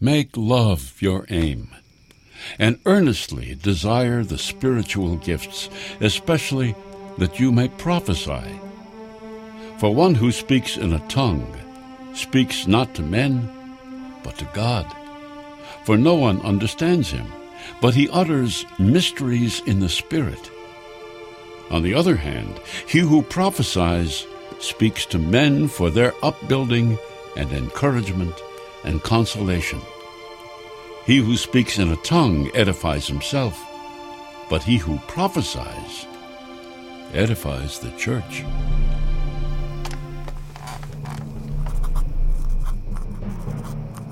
Make love your aim, and earnestly desire the spiritual gifts, especially that you may prophesy. For one who speaks in a tongue speaks not to men, but to God. For no one understands him, but he utters mysteries in the Spirit. On the other hand, he who prophesies speaks to men for their upbuilding and encouragement and consolation. He who speaks in a tongue edifies himself, but he who prophesies edifies the church.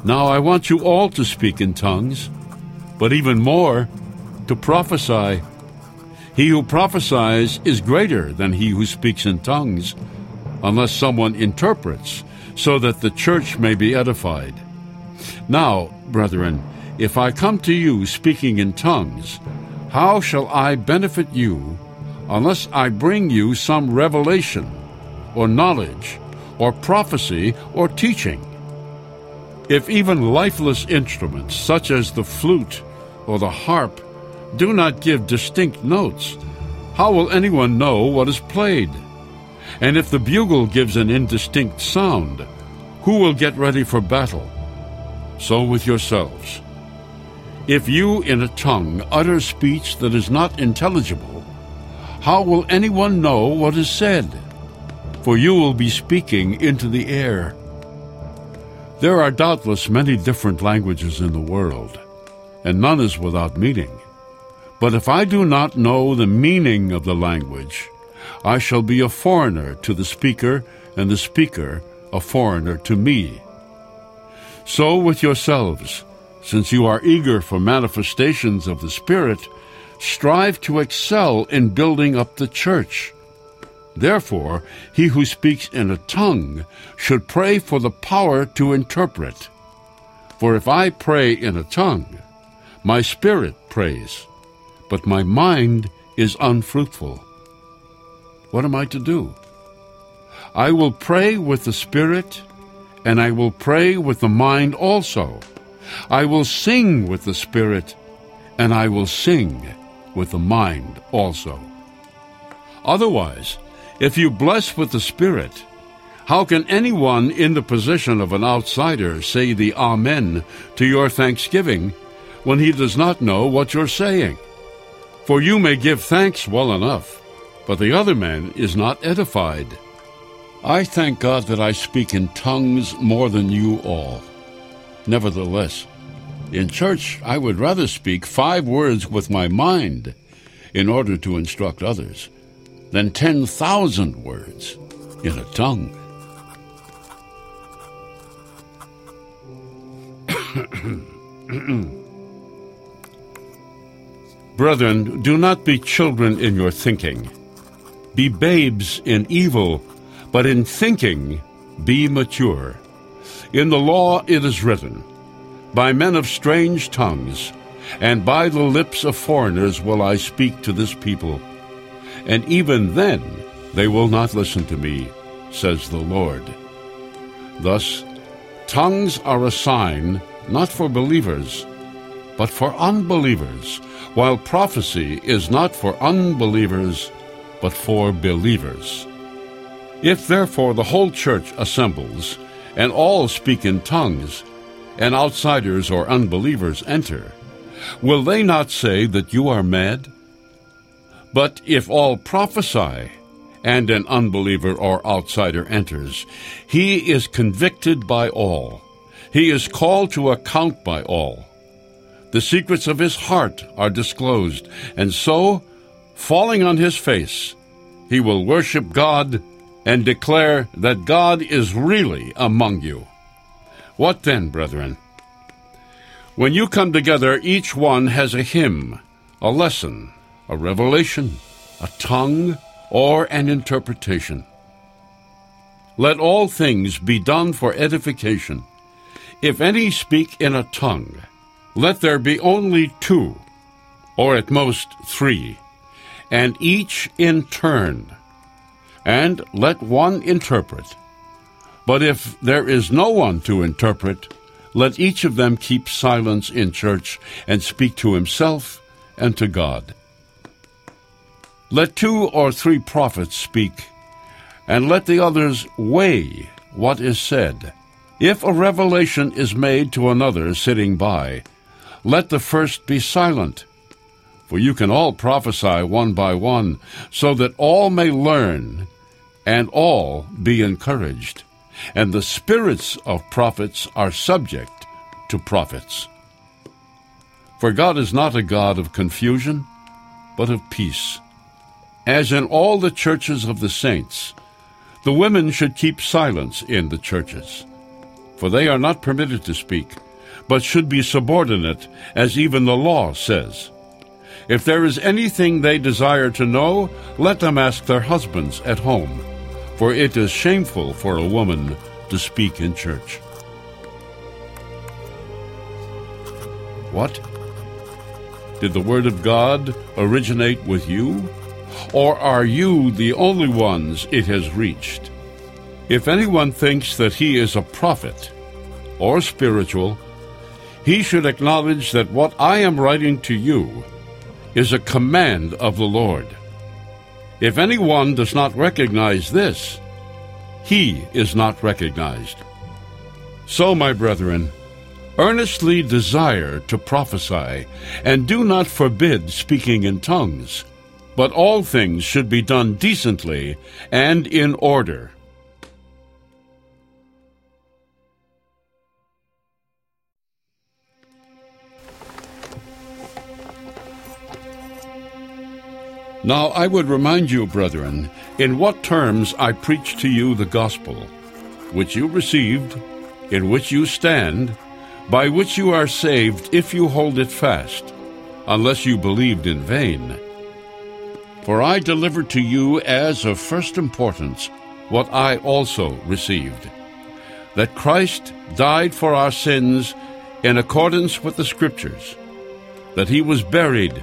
Now I want you all to speak in tongues, but even more, to prophesy. He who prophesies is greater than he who speaks in tongues, unless someone interprets, so that the church may be edified. Now, brethren, if I come to you speaking in tongues, how shall I benefit you unless I bring you some revelation, or knowledge, or prophecy, or teaching? If even lifeless instruments, such as the flute or the harp, do not give distinct notes, how will anyone know what is played? And if the bugle gives an indistinct sound, who will get ready for battle? So with yourselves. If you in a tongue utter speech that is not intelligible, how will anyone know what is said? For you will be speaking into the air. There are doubtless many different languages in the world, and none is without meaning. But if I do not know the meaning of the language, I shall be a foreigner to the speaker, and the speaker a foreigner to me. So with yourselves, since you are eager for manifestations of the Spirit, strive to excel in building up the church. Therefore, he who speaks in a tongue should pray for the power to interpret. For if I pray in a tongue, my spirit prays, but my mind is unfruitful. What am I to do? I will pray with the spirit, and I will pray with the mind also. I will sing with the spirit, and I will sing with the mind also. Otherwise, if you bless with the Spirit, how can anyone in the position of an outsider say the Amen to your thanksgiving when he does not know what you're saying? For you may give thanks well enough, but the other man is not edified. I thank God that I speak in tongues more than you all. Nevertheless, in church I would rather speak five words with my mind in order to instruct others than 10,000 words in a tongue. Brethren, do not be children in your thinking. Be babes in evil, but in thinking be mature. In the law it is written, By men of strange tongues, and by the lips of foreigners will I speak to this people and even then they will not listen to me, says the Lord. Thus, tongues are a sign not for believers, but for unbelievers, while prophecy is not for unbelievers, but for believers. If therefore the whole church assembles, and all speak in tongues, and outsiders or unbelievers enter, will they not say that you are mad? But if all prophesy, and an unbeliever or outsider enters, he is convicted by all. He is called to account by all. The secrets of his heart are disclosed, and so, falling on his face, he will worship God and declare that God is really among you. What then, brethren? When you come together, each one has a hymn, a lesson, a revelation, a tongue, or an interpretation. Let all things be done for edification. If any speak in a tongue, let there be only two, or at most three, and each in turn, and let one interpret. But if there is no one to interpret, let each of them keep silence in church and speak to himself and to God. Let two or three prophets speak, and let the others weigh what is said. If a revelation is made to another sitting by, let the first be silent. For you can all prophesy one by one, so that all may learn and all be encouraged. And the spirits of prophets are subject to prophets. For God is not a God of confusion, but of peace. As in all the churches of the saints, the women should keep silence in the churches, for they are not permitted to speak, but should be subordinate, as even the law says. If there is anything they desire to know, let them ask their husbands at home, for it is shameful for a woman to speak in church. What? Did the Word of God originate with you? Or are you the only ones it has reached? If anyone thinks that he is a prophet or spiritual, he should acknowledge that what I am writing to you is a command of the Lord. If anyone does not recognize this, he is not recognized. So, my brethren, earnestly desire to prophesy, and do not forbid speaking in tongues. But all things should be done decently and in order. Now I would remind you, brethren, in what terms I preach to you the gospel, which you received, in which you stand, by which you are saved if you hold it fast, unless you believed in vain. For I delivered to you as of first importance what I also received that Christ died for our sins in accordance with the Scriptures, that he was buried,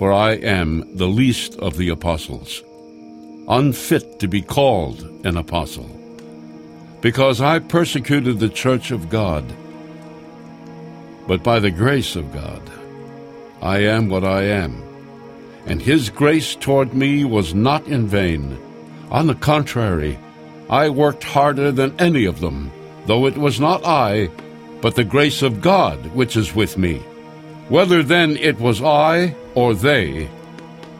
For I am the least of the apostles, unfit to be called an apostle, because I persecuted the church of God. But by the grace of God, I am what I am and his grace toward me was not in vain. On the contrary, I worked harder than any of them, though it was not I, but the grace of God which is with me. Whether then it was I or they,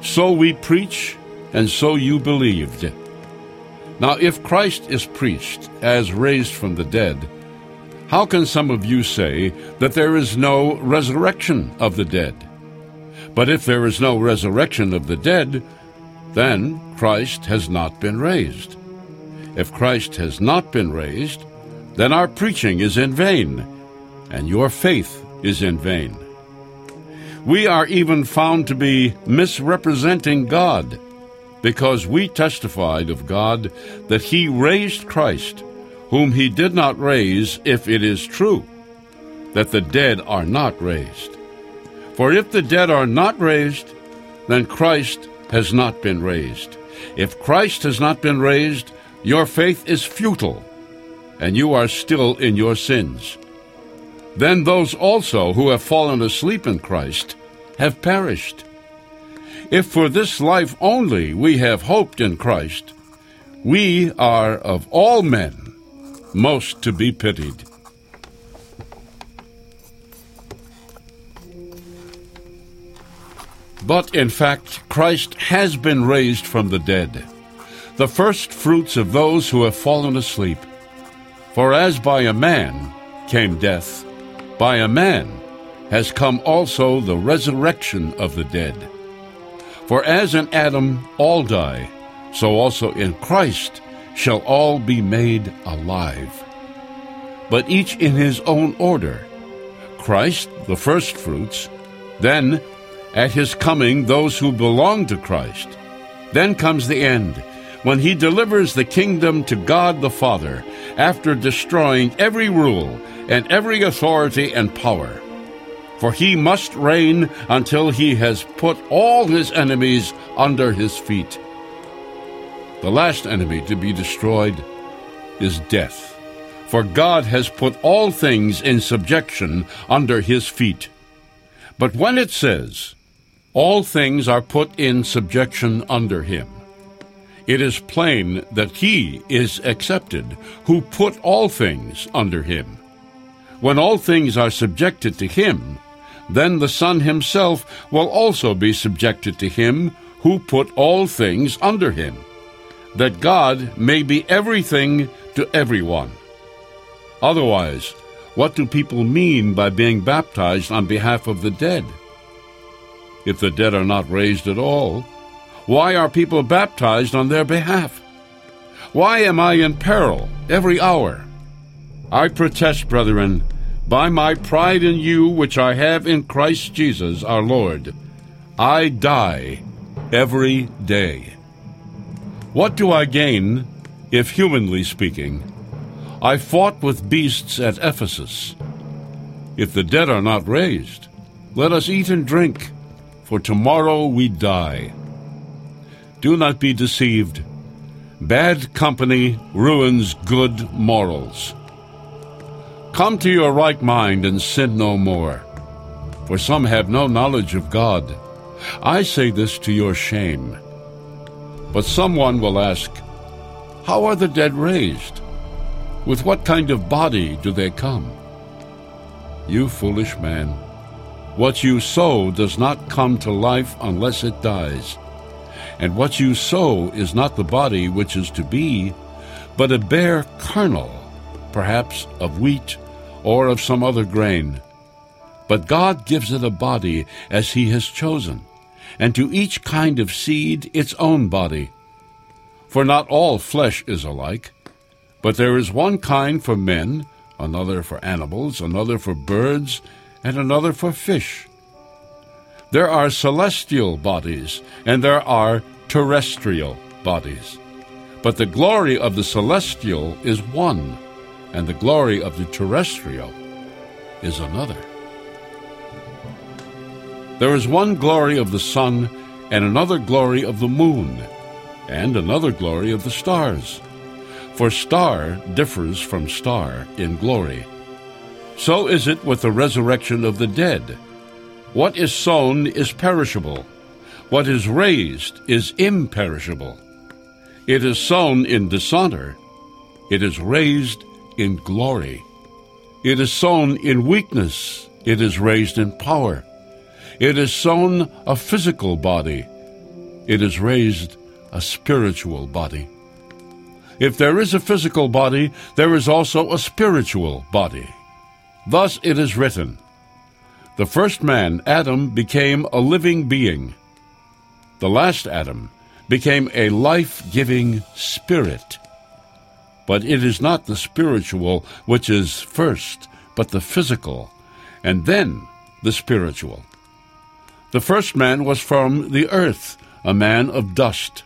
so we preach, and so you believed. Now, if Christ is preached as raised from the dead, how can some of you say that there is no resurrection of the dead? But if there is no resurrection of the dead, then Christ has not been raised. If Christ has not been raised, then our preaching is in vain, and your faith is in vain. We are even found to be misrepresenting God, because we testified of God that He raised Christ, whom He did not raise, if it is true that the dead are not raised. For if the dead are not raised, then Christ has not been raised. If Christ has not been raised, your faith is futile, and you are still in your sins. Then those also who have fallen asleep in Christ have perished. If for this life only we have hoped in Christ, we are of all men most to be pitied. But in fact, Christ has been raised from the dead, the first fruits of those who have fallen asleep. For as by a man came death, by a man has come also the resurrection of the dead. For as in Adam all die, so also in Christ shall all be made alive. but each in his own order. Christ, the firstfruits, then, at his coming, those who belong to Christ. Then comes the end, when he delivers the kingdom to God the Father, after destroying every rule and every authority and power. For he must reign until he has put all his enemies under his feet. The last enemy to be destroyed is death. For God has put all things in subjection under his feet. But when it says, all things are put in subjection under him, it is plain that he is accepted who put all things under him. When all things are subjected to him, then the Son himself will also be subjected to him who put all things under him, that God may be everything to everyone. Otherwise, what do people mean by being baptized on behalf of the dead? If the dead are not raised at all, why are people baptized on their behalf? Why am I in peril every hour? I protest, brethren, by my pride in you which I have in Christ Jesus our Lord, I die every day. What do I gain if, humanly speaking, I fought with beasts at Ephesus. If the dead are not raised, let us eat and drink, for tomorrow we die. Do not be deceived. Bad company ruins good morals. Come to your right mind and sin no more, for some have no knowledge of God. I say this to your shame. But someone will ask, How are the dead raised? With what kind of body do they come? You foolish man, what you sow does not come to life unless it dies. And what you sow is not the body which is to be, but a bare kernel, perhaps of wheat or of some other grain. But God gives it a body as He has chosen, and to each kind of seed its own body. For not all flesh is alike. But there is one kind for men, another for animals, another for birds, and another for fish. There are celestial bodies, and there are terrestrial bodies. But the glory of the celestial is one, and the glory of the terrestrial is another. There is one glory of the sun, and another glory of the moon, and another glory of the stars for star differs from star in glory. So is it with the resurrection of the dead. What is sown is perishable, what is raised is imperishable. It is sown in dishonor, it is raised in glory. It is sown in weakness, it is raised in power. It is sown a physical body, it is raised a spiritual body. If there is a physical body, there is also a spiritual body. Thus it is written The first man, Adam, became a living being. The last Adam became a life giving spirit. But it is not the spiritual which is first, but the physical, and then the spiritual. The first man was from the earth, a man of dust.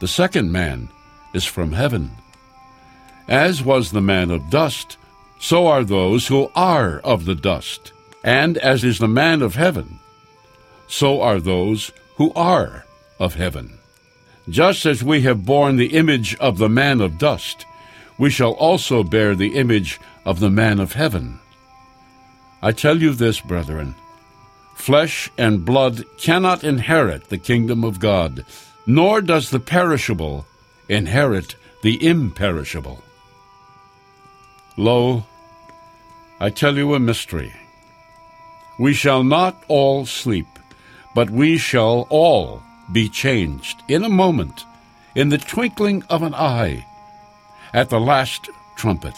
The second man is from heaven. As was the man of dust, so are those who are of the dust. And as is the man of heaven, so are those who are of heaven. Just as we have borne the image of the man of dust, we shall also bear the image of the man of heaven. I tell you this, brethren flesh and blood cannot inherit the kingdom of God, nor does the perishable inherit the imperishable. Lo, I tell you a mystery. We shall not all sleep, but we shall all be changed in a moment, in the twinkling of an eye, at the last trumpet.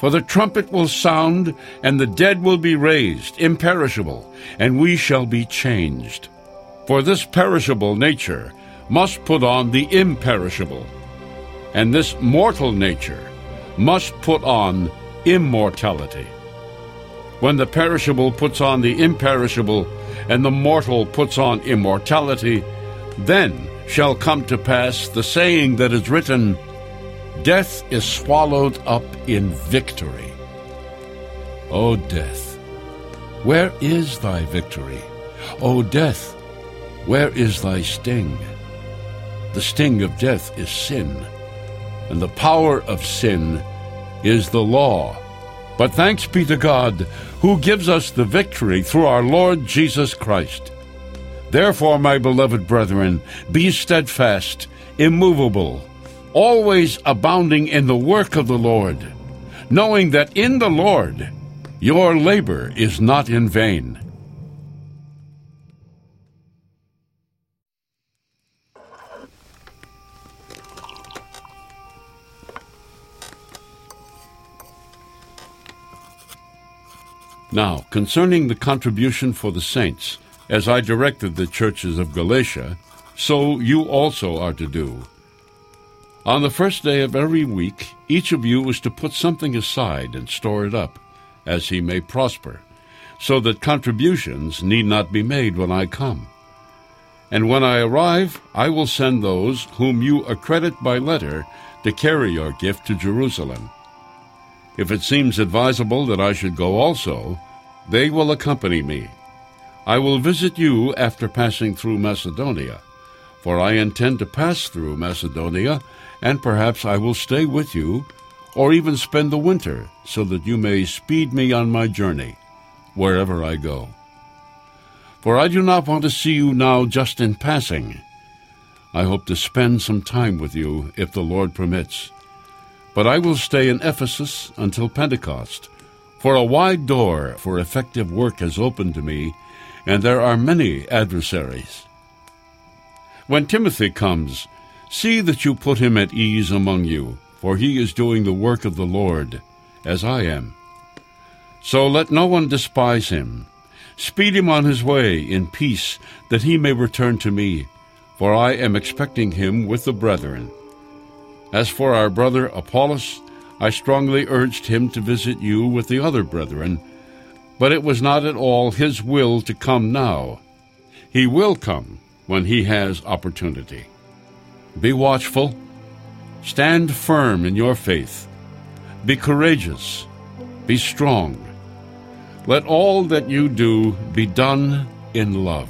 For the trumpet will sound, and the dead will be raised, imperishable, and we shall be changed. For this perishable nature must put on the imperishable, and this mortal nature must put on immortality. When the perishable puts on the imperishable, and the mortal puts on immortality, then shall come to pass the saying that is written Death is swallowed up in victory. O death, where is thy victory? O death, where is thy sting? The sting of death is sin, and the power of sin is the law. But thanks be to God, who gives us the victory through our Lord Jesus Christ. Therefore, my beloved brethren, be steadfast, immovable, always abounding in the work of the Lord, knowing that in the Lord your labor is not in vain. Now, concerning the contribution for the saints, as I directed the churches of Galatia, so you also are to do. On the first day of every week, each of you is to put something aside and store it up, as he may prosper, so that contributions need not be made when I come. And when I arrive, I will send those whom you accredit by letter to carry your gift to Jerusalem. If it seems advisable that I should go also, they will accompany me. I will visit you after passing through Macedonia, for I intend to pass through Macedonia, and perhaps I will stay with you, or even spend the winter, so that you may speed me on my journey, wherever I go. For I do not want to see you now just in passing. I hope to spend some time with you, if the Lord permits but I will stay in Ephesus until Pentecost. For a wide door for effective work has opened to me, and there are many adversaries. When Timothy comes, see that you put him at ease among you, for he is doing the work of the Lord, as I am. So let no one despise him. Speed him on his way in peace, that he may return to me, for I am expecting him with the brethren. As for our brother Apollos, I strongly urged him to visit you with the other brethren, but it was not at all his will to come now. He will come when he has opportunity. Be watchful, stand firm in your faith, be courageous, be strong. Let all that you do be done in love.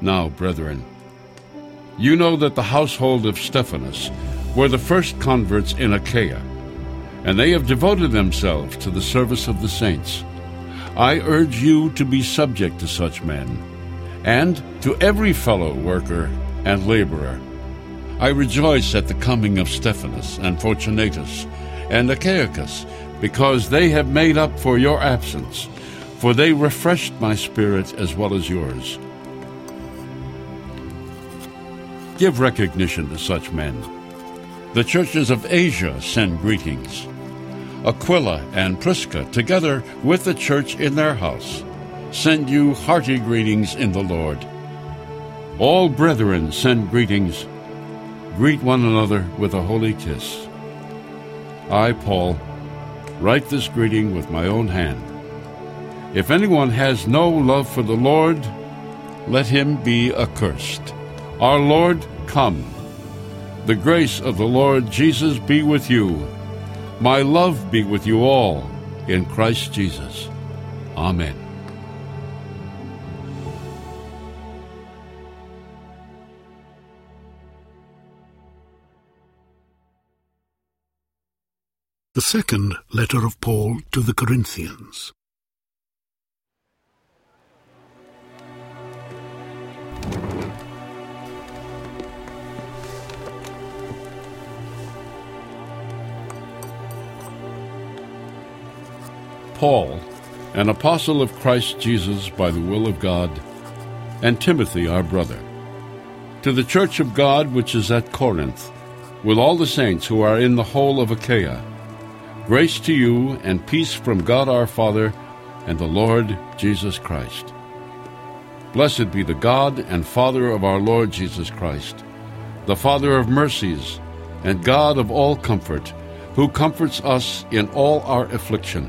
Now, brethren, you know that the household of Stephanas were the first converts in Achaia, and they have devoted themselves to the service of the saints. I urge you to be subject to such men, and to every fellow worker and laborer. I rejoice at the coming of Stephanas and Fortunatus and Achaicus, because they have made up for your absence, for they refreshed my spirit as well as yours. Give recognition to such men the churches of Asia send greetings. Aquila and Prisca, together with the church in their house, send you hearty greetings in the Lord. All brethren send greetings. Greet one another with a holy kiss. I, Paul, write this greeting with my own hand. If anyone has no love for the Lord, let him be accursed. Our Lord, come. The grace of the Lord Jesus be with you. My love be with you all in Christ Jesus. Amen. The second letter of Paul to the Corinthians. Paul, an apostle of Christ Jesus by the will of God, and Timothy, our brother, to the church of God which is at Corinth, with all the saints who are in the whole of Achaia, grace to you and peace from God our Father and the Lord Jesus Christ. Blessed be the God and Father of our Lord Jesus Christ, the Father of mercies and God of all comfort who comforts us in all our affliction,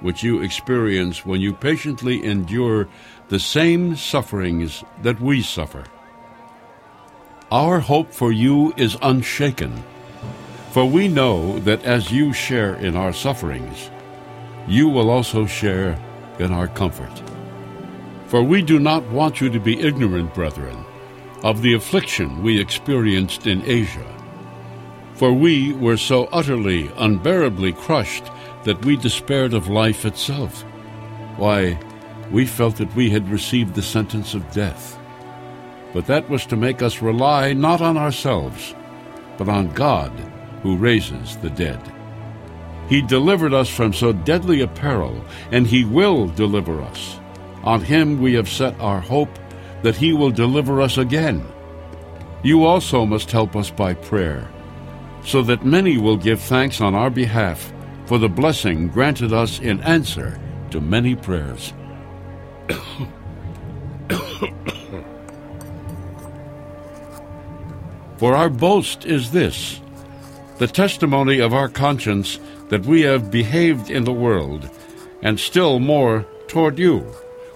which you experience when you patiently endure the same sufferings that we suffer. Our hope for you is unshaken, for we know that as you share in our sufferings, you will also share in our comfort. For we do not want you to be ignorant, brethren, of the affliction we experienced in Asia. For we were so utterly, unbearably crushed that we despaired of life itself. Why, we felt that we had received the sentence of death. But that was to make us rely not on ourselves, but on God who raises the dead. He delivered us from so deadly a peril, and He will deliver us. On Him we have set our hope that He will deliver us again. You also must help us by prayer, so that many will give thanks on our behalf for the blessing granted us in answer to many prayers. for our boast is this the testimony of our conscience that we have behaved in the world, and still more toward you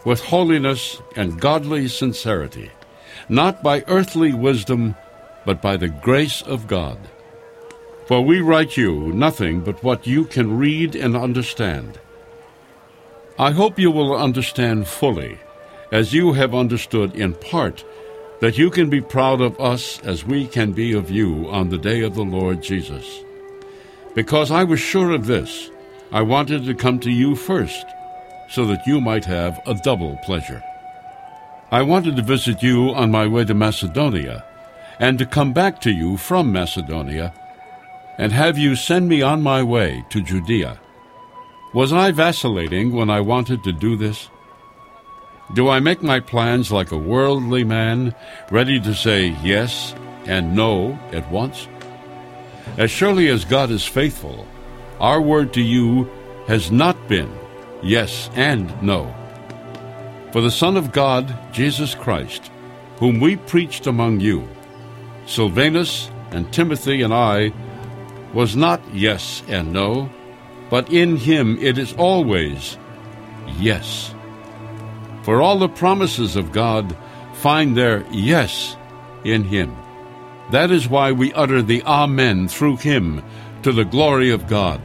with holiness and godly sincerity, not by earthly wisdom, but by the grace of God. For we write you nothing but what you can read and understand. I hope you will understand fully, as you have understood in part, that you can be proud of us as we can be of you on the day of the Lord Jesus. Because I was sure of this, I wanted to come to you first so that you might have a double pleasure. I wanted to visit you on my way to Macedonia, and to come back to you from Macedonia, and have you send me on my way to Judea. Was I vacillating when I wanted to do this? Do I make my plans like a worldly man, ready to say yes and no at once? As surely as God is faithful, our word to you has not been yes and no. For the Son of God, Jesus Christ, whom we preached among you, Silvanus and Timothy and I, was not yes and no, but in him it is always yes. For all the promises of God find their yes in him. That is why we utter the Amen through him to the glory of God.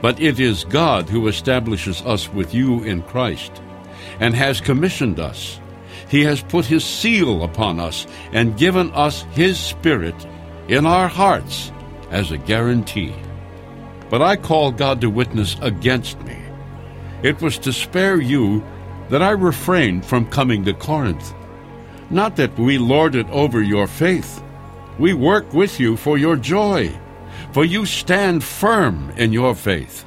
But it is God who establishes us with you in Christ and has commissioned us. He has put his seal upon us and given us his Spirit in our hearts as a guarantee. But I call God to witness against me. It was to spare you that I refrained from coming to Corinth. Not that we lord it over your faith. We work with you for your joy for you stand firm in your faith.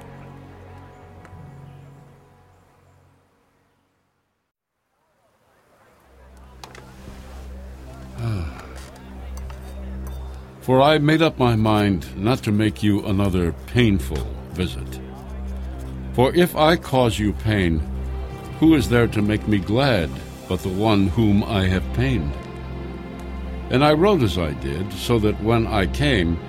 For I made up my mind not to make you another painful visit. For if I cause you pain, who is there to make me glad but the one whom I have pained? And I wrote as I did, so that when I came,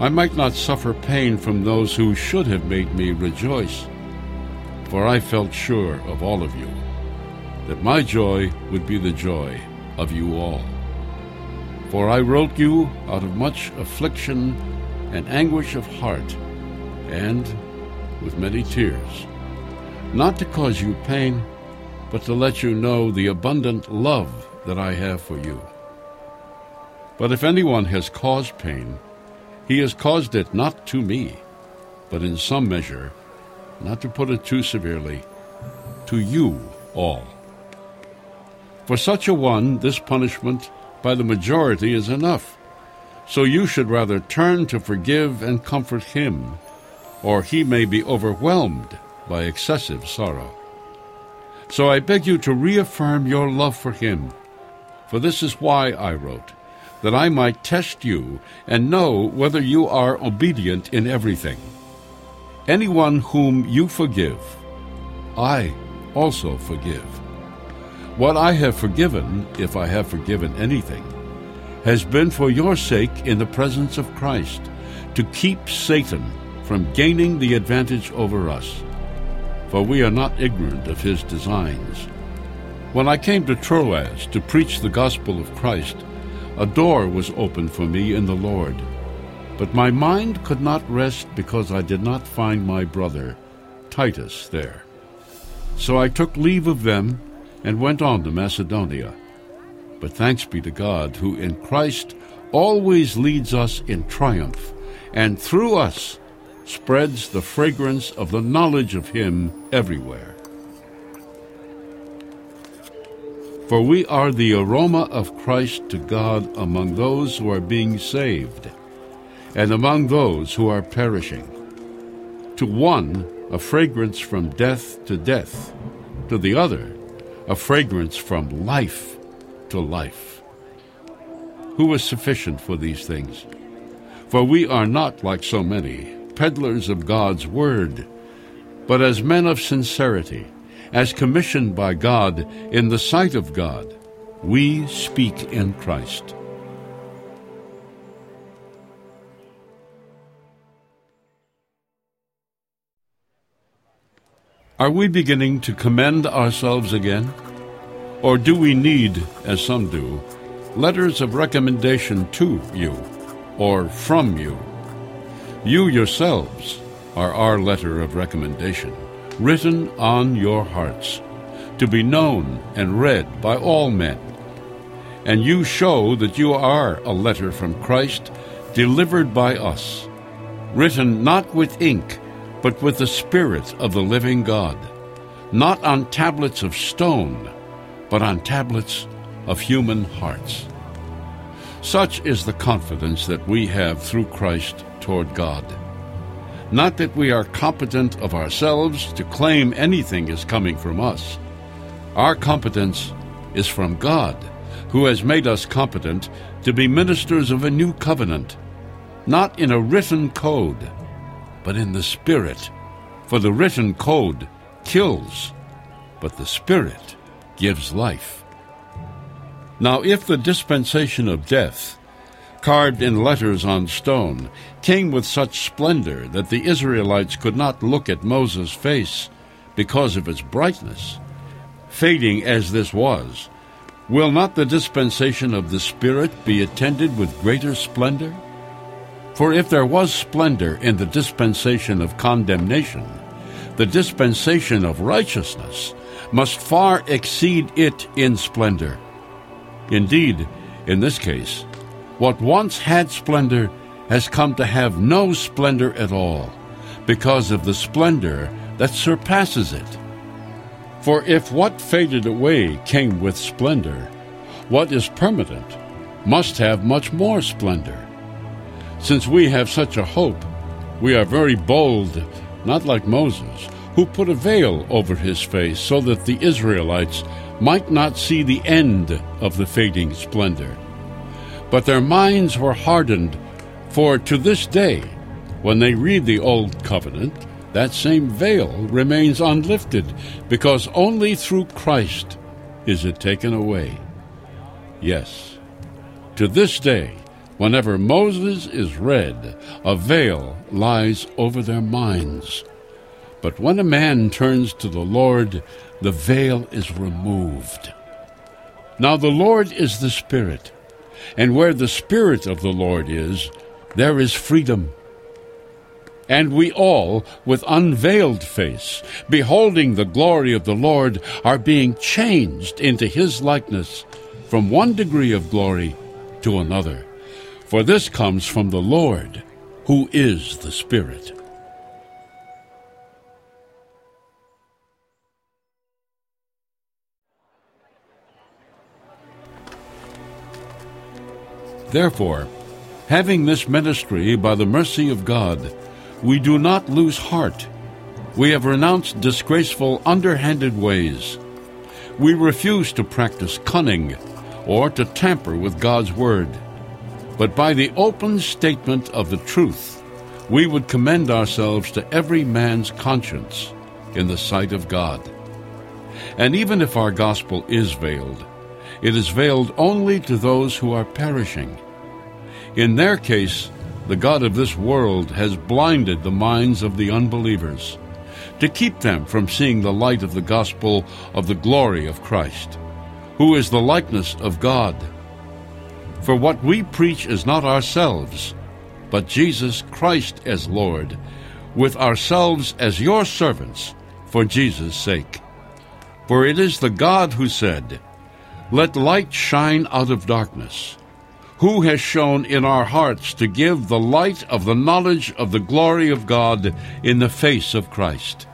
I might not suffer pain from those who should have made me rejoice. For I felt sure of all of you, that my joy would be the joy of you all. For I wrote you out of much affliction and anguish of heart, and with many tears, not to cause you pain, but to let you know the abundant love that I have for you. But if anyone has caused pain, he has caused it not to me, but in some measure, not to put it too severely, to you all. For such a one, this punishment by the majority is enough. So you should rather turn to forgive and comfort him, or he may be overwhelmed by excessive sorrow. So I beg you to reaffirm your love for him, for this is why I wrote, that I might test you and know whether you are obedient in everything. Anyone whom you forgive, I also forgive. What I have forgiven, if I have forgiven anything, has been for your sake in the presence of Christ, to keep Satan from gaining the advantage over us. For we are not ignorant of his designs. When I came to Troas to preach the gospel of Christ, a door was opened for me in the Lord. But my mind could not rest because I did not find my brother, Titus, there. So I took leave of them and went on to Macedonia. But thanks be to God, who in Christ always leads us in triumph, and through us spreads the fragrance of the knowledge of Him everywhere. For we are the aroma of Christ to God among those who are being saved, and among those who are perishing. To one, a fragrance from death to death, to the other, a fragrance from life to life. Who is sufficient for these things? For we are not like so many, peddlers of God's word, but as men of sincerity, as commissioned by God in the sight of God, we speak in Christ. Are we beginning to commend ourselves again? Or do we need, as some do, letters of recommendation to you or from you? You yourselves are our letter of recommendation, written on your hearts, to be known and read by all men. And you show that you are a letter from Christ, delivered by us, written not with ink, but with the Spirit of the living God, not on tablets of stone, but on tablets of human hearts. Such is the confidence that we have through Christ toward God. Not that we are competent of ourselves to claim anything is coming from us. Our competence is from God, who has made us competent to be ministers of a new covenant, not in a written code but in the Spirit. For the written code kills, but the Spirit gives life. Now, if the dispensation of death, carved in letters on stone, came with such splendor that the Israelites could not look at Moses' face because of its brightness, fading as this was, will not the dispensation of the Spirit be attended with greater splendor? For if there was splendor in the dispensation of condemnation, the dispensation of righteousness must far exceed it in splendor. Indeed, in this case, what once had splendor has come to have no splendor at all, because of the splendor that surpasses it. For if what faded away came with splendor, what is permanent must have much more splendor. Since we have such a hope, we are very bold, not like Moses, who put a veil over his face so that the Israelites might not see the end of the fading splendor. But their minds were hardened, for to this day, when they read the Old Covenant, that same veil remains unlifted, because only through Christ is it taken away. Yes, to this day, Whenever Moses is read, a veil lies over their minds. But when a man turns to the Lord, the veil is removed. Now the Lord is the Spirit, and where the Spirit of the Lord is, there is freedom. And we all, with unveiled face, beholding the glory of the Lord, are being changed into his likeness from one degree of glory to another for this comes from the Lord, who is the Spirit. Therefore, having this ministry by the mercy of God, we do not lose heart. We have renounced disgraceful, underhanded ways. We refuse to practice cunning or to tamper with God's word. But by the open statement of the truth, we would commend ourselves to every man's conscience in the sight of God. And even if our gospel is veiled, it is veiled only to those who are perishing. In their case, the God of this world has blinded the minds of the unbelievers to keep them from seeing the light of the gospel of the glory of Christ, who is the likeness of God. For what we preach is not ourselves, but Jesus Christ as Lord, with ourselves as your servants, for Jesus' sake. For it is the God who said, Let light shine out of darkness who has shown in our hearts to give the light of the knowledge of the glory of God in the face of Christ.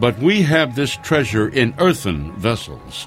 But we have this treasure in earthen vessels,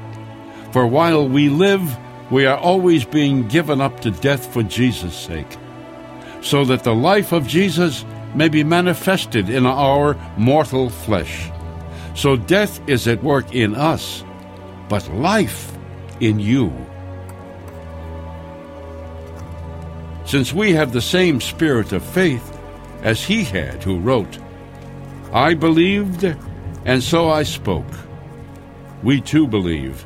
For while we live, we are always being given up to death for Jesus' sake, so that the life of Jesus may be manifested in our mortal flesh. So death is at work in us, but life in you. since we have the same spirit of faith as he had who wrote, I believed, and so I spoke. We too believe,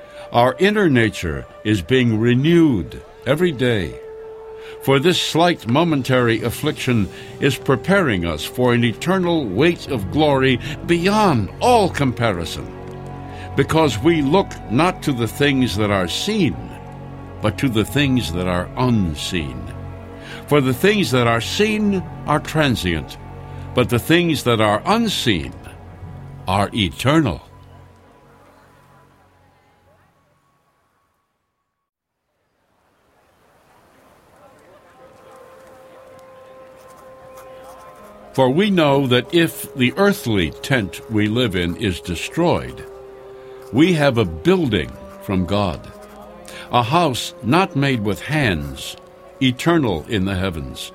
our inner nature is being renewed every day. For this slight momentary affliction is preparing us for an eternal weight of glory beyond all comparison. Because we look not to the things that are seen, but to the things that are unseen. For the things that are seen are transient, but the things that are unseen are eternal. For we know that if the earthly tent we live in is destroyed, we have a building from God, a house not made with hands eternal in the heavens.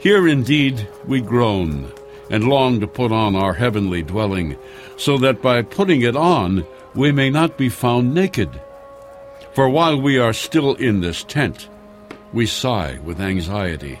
Here indeed we groan and long to put on our heavenly dwelling, so that by putting it on we may not be found naked. For while we are still in this tent, we sigh with anxiety,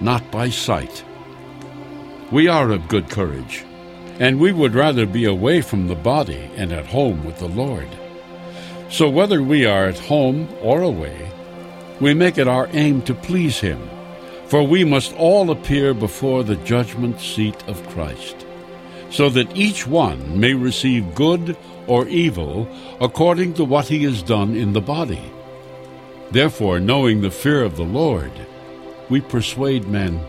not by sight. We are of good courage, and we would rather be away from the body and at home with the Lord. So whether we are at home or away, we make it our aim to please Him, for we must all appear before the judgment seat of Christ, so that each one may receive good or evil according to what he has done in the body. Therefore, knowing the fear of the Lord, we persuade men.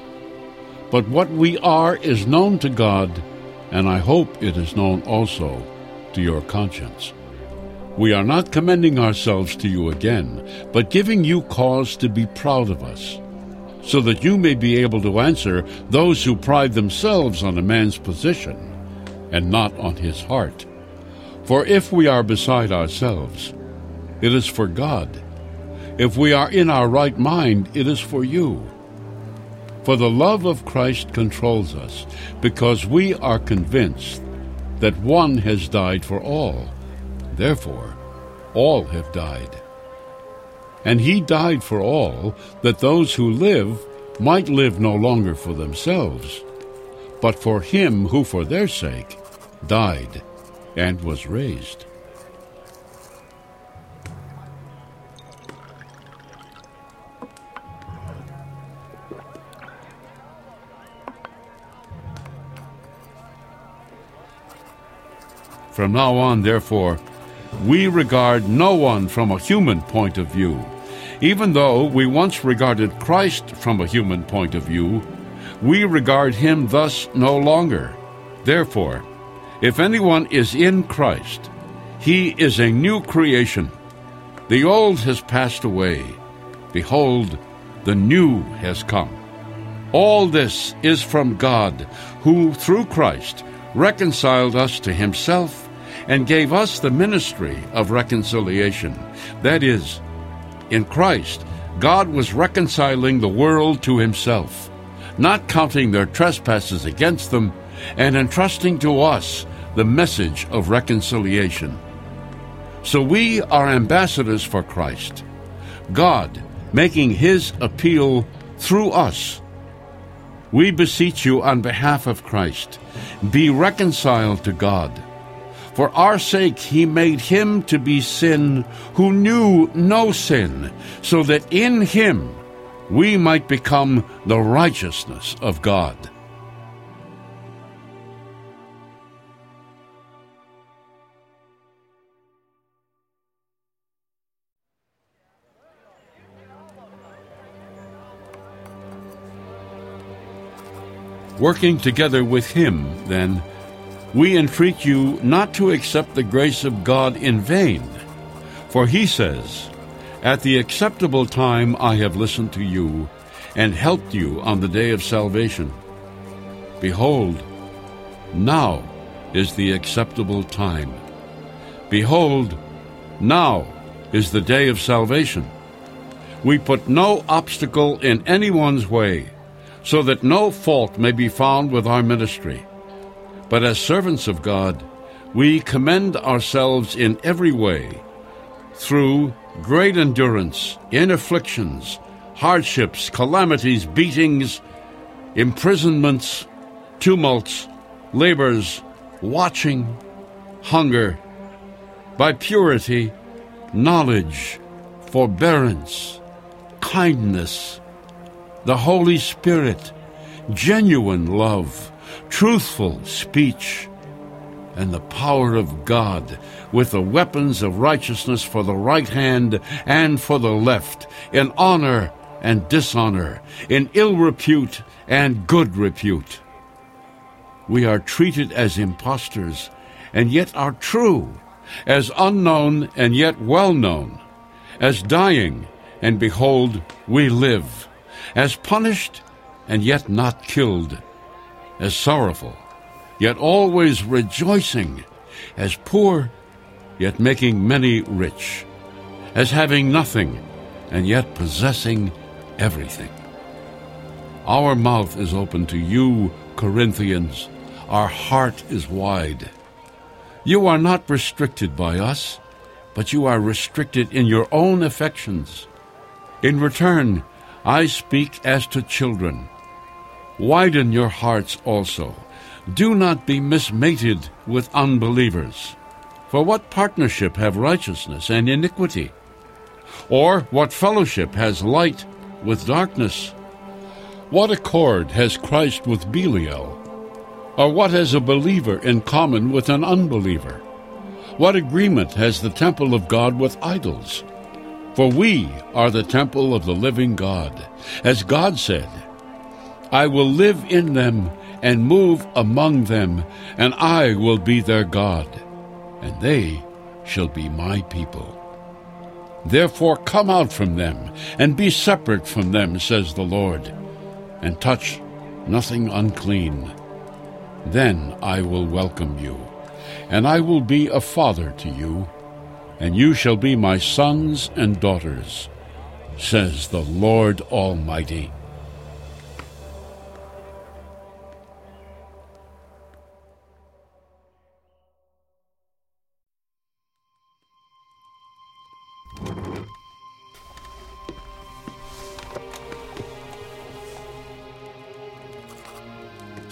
But what we are is known to God, and I hope it is known also to your conscience. We are not commending ourselves to you again, but giving you cause to be proud of us, so that you may be able to answer those who pride themselves on a man's position and not on his heart. For if we are beside ourselves, it is for God. If we are in our right mind, it is for you. For the love of Christ controls us, because we are convinced that one has died for all. Therefore, all have died. And he died for all, that those who live might live no longer for themselves, but for him who for their sake died and was raised. From now on, therefore, we regard no one from a human point of view. Even though we once regarded Christ from a human point of view, we regard him thus no longer. Therefore, if anyone is in Christ, he is a new creation. The old has passed away. Behold, the new has come. All this is from God, who through Christ reconciled us to himself and gave us the ministry of reconciliation. That is, in Christ, God was reconciling the world to himself, not counting their trespasses against them, and entrusting to us the message of reconciliation. So we are ambassadors for Christ, God making his appeal through us. We beseech you on behalf of Christ, be reconciled to God. For our sake he made him to be sin who knew no sin, so that in him we might become the righteousness of God. Working together with him, then, we entreat you not to accept the grace of God in vain. For he says, At the acceptable time I have listened to you, and helped you on the day of salvation. Behold, now is the acceptable time. Behold, now is the day of salvation. We put no obstacle in anyone's way, so that no fault may be found with our ministry. But as servants of God, we commend ourselves in every way through great endurance in afflictions, hardships, calamities, beatings, imprisonments, tumults, labors, watching, hunger, by purity, knowledge, forbearance, kindness, the Holy Spirit, genuine love truthful speech, and the power of God with the weapons of righteousness for the right hand and for the left, in honor and dishonor, in ill repute and good repute. We are treated as impostors, and yet are true, as unknown and yet well known, as dying, and behold, we live, as punished, and yet not killed as sorrowful, yet always rejoicing, as poor, yet making many rich, as having nothing, and yet possessing everything. Our mouth is open to you, Corinthians. Our heart is wide. You are not restricted by us, but you are restricted in your own affections. In return, I speak as to children. Widen your hearts also. Do not be mismated with unbelievers. For what partnership have righteousness and iniquity? Or what fellowship has light with darkness? What accord has Christ with Belial? Or what has a believer in common with an unbeliever? What agreement has the temple of God with idols? For we are the temple of the living God. As God said, I will live in them and move among them, and I will be their God, and they shall be my people. Therefore come out from them, and be separate from them, says the Lord, and touch nothing unclean. Then I will welcome you, and I will be a father to you, and you shall be my sons and daughters, says the Lord Almighty.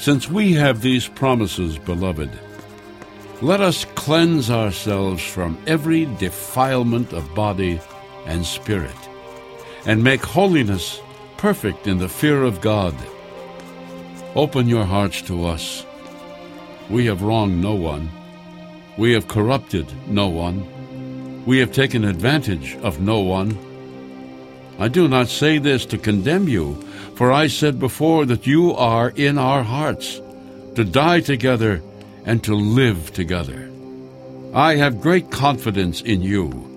Since we have these promises, beloved, let us cleanse ourselves from every defilement of body and spirit, and make holiness perfect in the fear of God. Open your hearts to us. We have wronged no one. We have corrupted no one. We have taken advantage of no one. I do not say this to condemn you, for I said before that you are in our hearts, to die together and to live together. I have great confidence in you.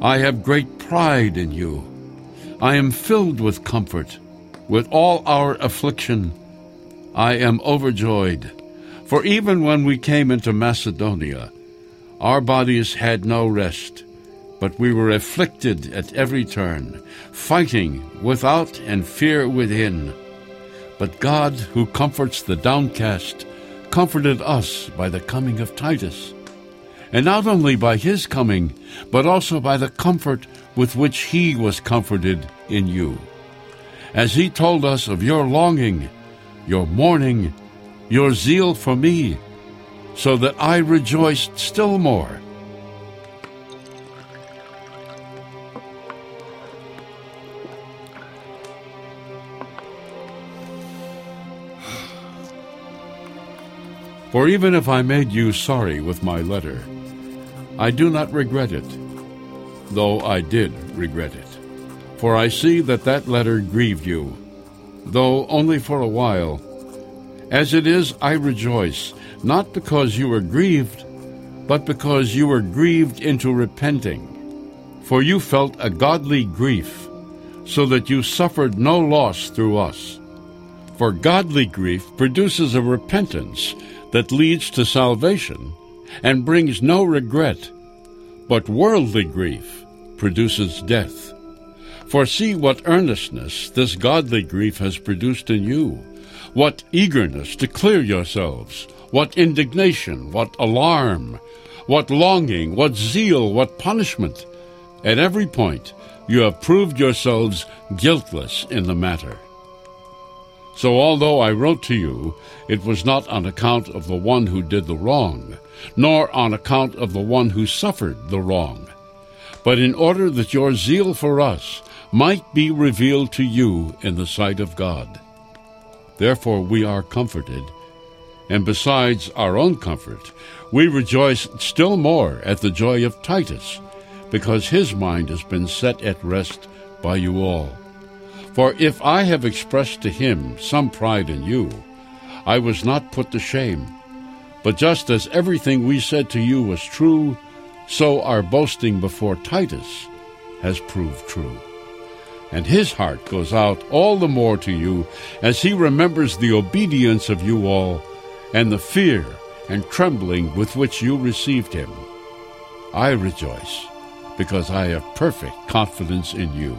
I have great pride in you. I am filled with comfort. With all our affliction, I am overjoyed. For even when we came into Macedonia, our bodies had no rest but we were afflicted at every turn, fighting without and fear within. But God, who comforts the downcast, comforted us by the coming of Titus. And not only by his coming, but also by the comfort with which he was comforted in you. As he told us of your longing, your mourning, your zeal for me, so that I rejoiced still more For even if I made you sorry with my letter, I do not regret it, though I did regret it. For I see that that letter grieved you, though only for a while. As it is, I rejoice, not because you were grieved, but because you were grieved into repenting. For you felt a godly grief, so that you suffered no loss through us. For godly grief produces a repentance that leads to salvation and brings no regret, but worldly grief produces death. For see what earnestness this godly grief has produced in you, what eagerness to clear yourselves, what indignation, what alarm, what longing, what zeal, what punishment. At every point you have proved yourselves guiltless in the matter. So although I wrote to you, it was not on account of the one who did the wrong, nor on account of the one who suffered the wrong, but in order that your zeal for us might be revealed to you in the sight of God. Therefore we are comforted, and besides our own comfort, we rejoice still more at the joy of Titus, because his mind has been set at rest by you all. For if I have expressed to him some pride in you, I was not put to shame. But just as everything we said to you was true, so our boasting before Titus has proved true. And his heart goes out all the more to you as he remembers the obedience of you all and the fear and trembling with which you received him. I rejoice because I have perfect confidence in you.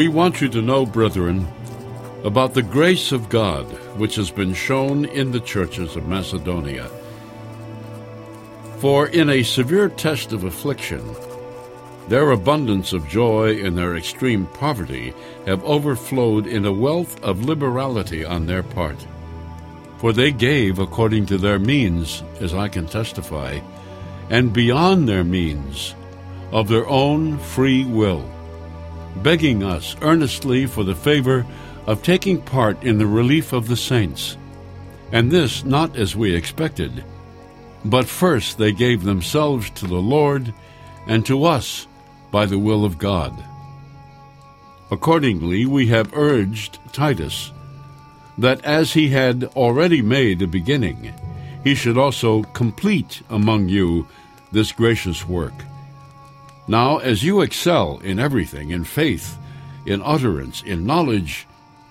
We want you to know, brethren, about the grace of God which has been shown in the churches of Macedonia. For in a severe test of affliction, their abundance of joy and their extreme poverty have overflowed in a wealth of liberality on their part. For they gave according to their means, as I can testify, and beyond their means, of their own free will begging us earnestly for the favor of taking part in the relief of the saints, and this not as we expected, but first they gave themselves to the Lord and to us by the will of God. Accordingly, we have urged Titus that as he had already made a beginning, he should also complete among you this gracious work. Now, as you excel in everything, in faith, in utterance, in knowledge,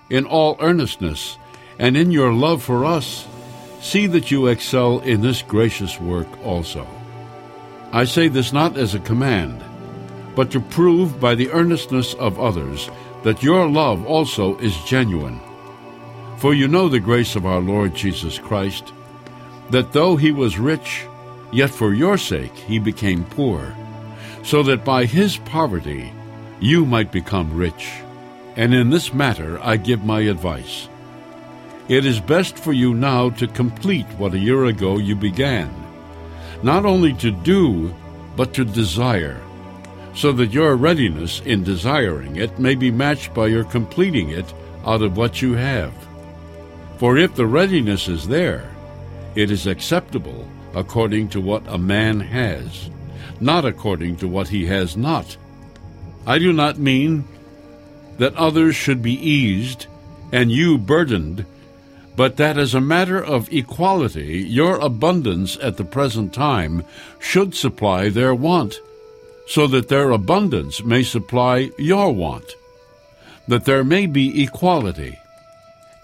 in all earnestness, and in your love for us, see that you excel in this gracious work also. I say this not as a command, but to prove by the earnestness of others that your love also is genuine. For you know the grace of our Lord Jesus Christ, that though he was rich, yet for your sake he became poor, so that by his poverty you might become rich. And in this matter I give my advice. It is best for you now to complete what a year ago you began, not only to do, but to desire, so that your readiness in desiring it may be matched by your completing it out of what you have. For if the readiness is there, it is acceptable according to what a man has, not according to what he has not. I do not mean that others should be eased and you burdened, but that as a matter of equality, your abundance at the present time should supply their want, so that their abundance may supply your want, that there may be equality.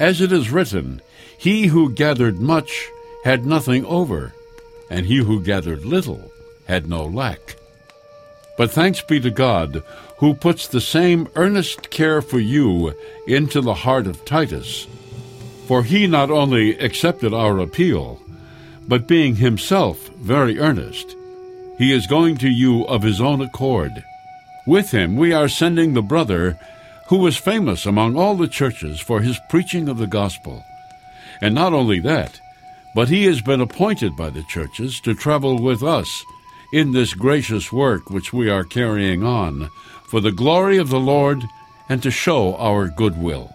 As it is written, He who gathered much had nothing over, and he who gathered little had no lack. But thanks be to God, who puts the same earnest care for you into the heart of Titus. For he not only accepted our appeal, but being himself very earnest, he is going to you of his own accord. With him we are sending the brother who was famous among all the churches for his preaching of the gospel. And not only that, but he has been appointed by the churches to travel with us in this gracious work which we are carrying on for the glory of the Lord and to show our goodwill.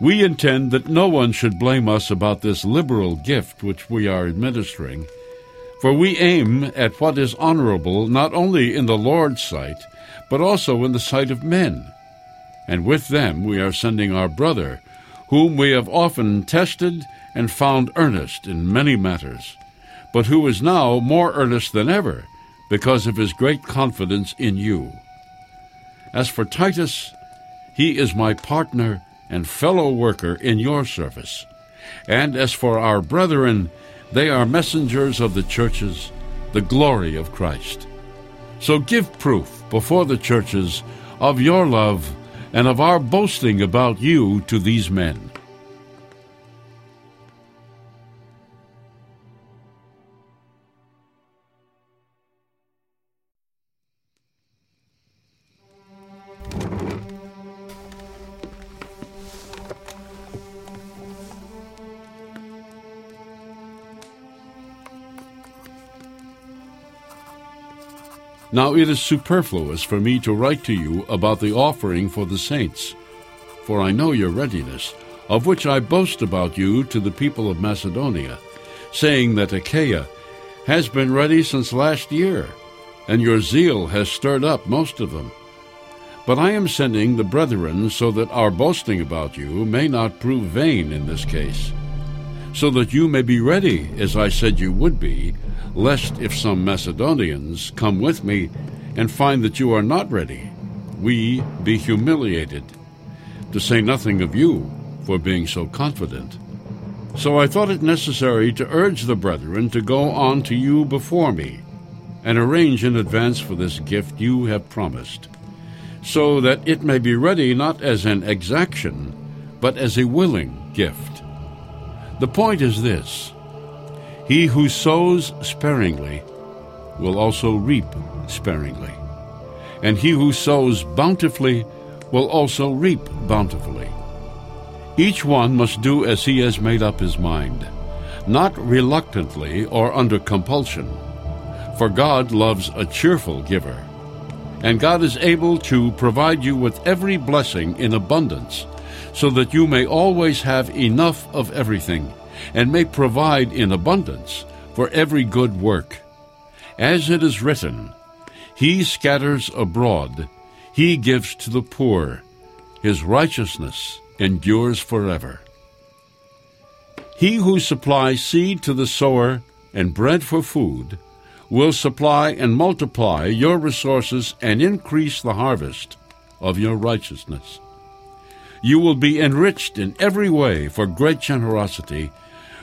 We intend that no one should blame us about this liberal gift which we are administering, for we aim at what is honorable not only in the Lord's sight, but also in the sight of men and with them we are sending our brother, whom we have often tested and found earnest in many matters, but who is now more earnest than ever because of his great confidence in you. As for Titus, he is my partner and fellow worker in your service. And as for our brethren, they are messengers of the churches, the glory of Christ. So give proof before the churches of your love and of our boasting about you to these men. Now it is superfluous for me to write to you about the offering for the saints, for I know your readiness, of which I boast about you to the people of Macedonia, saying that Achaia has been ready since last year, and your zeal has stirred up most of them. But I am sending the brethren so that our boasting about you may not prove vain in this case, so that you may be ready, as I said you would be, lest if some Macedonians come with me and find that you are not ready, we be humiliated, to say nothing of you for being so confident. So I thought it necessary to urge the brethren to go on to you before me, and arrange in advance for this gift you have promised, so that it may be ready not as an exaction, but as a willing gift. The point is this he who sows sparingly will also reap sparingly, and he who sows bountifully will also reap bountifully. Each one must do as he has made up his mind, not reluctantly or under compulsion, for God loves a cheerful giver. And God is able to provide you with every blessing in abundance, so that you may always have enough of everything, and may provide in abundance for every good work. As it is written, He scatters abroad, He gives to the poor, His righteousness endures forever. He who supplies seed to the sower and bread for food will supply and multiply your resources and increase the harvest of your righteousness. You will be enriched in every way for great generosity,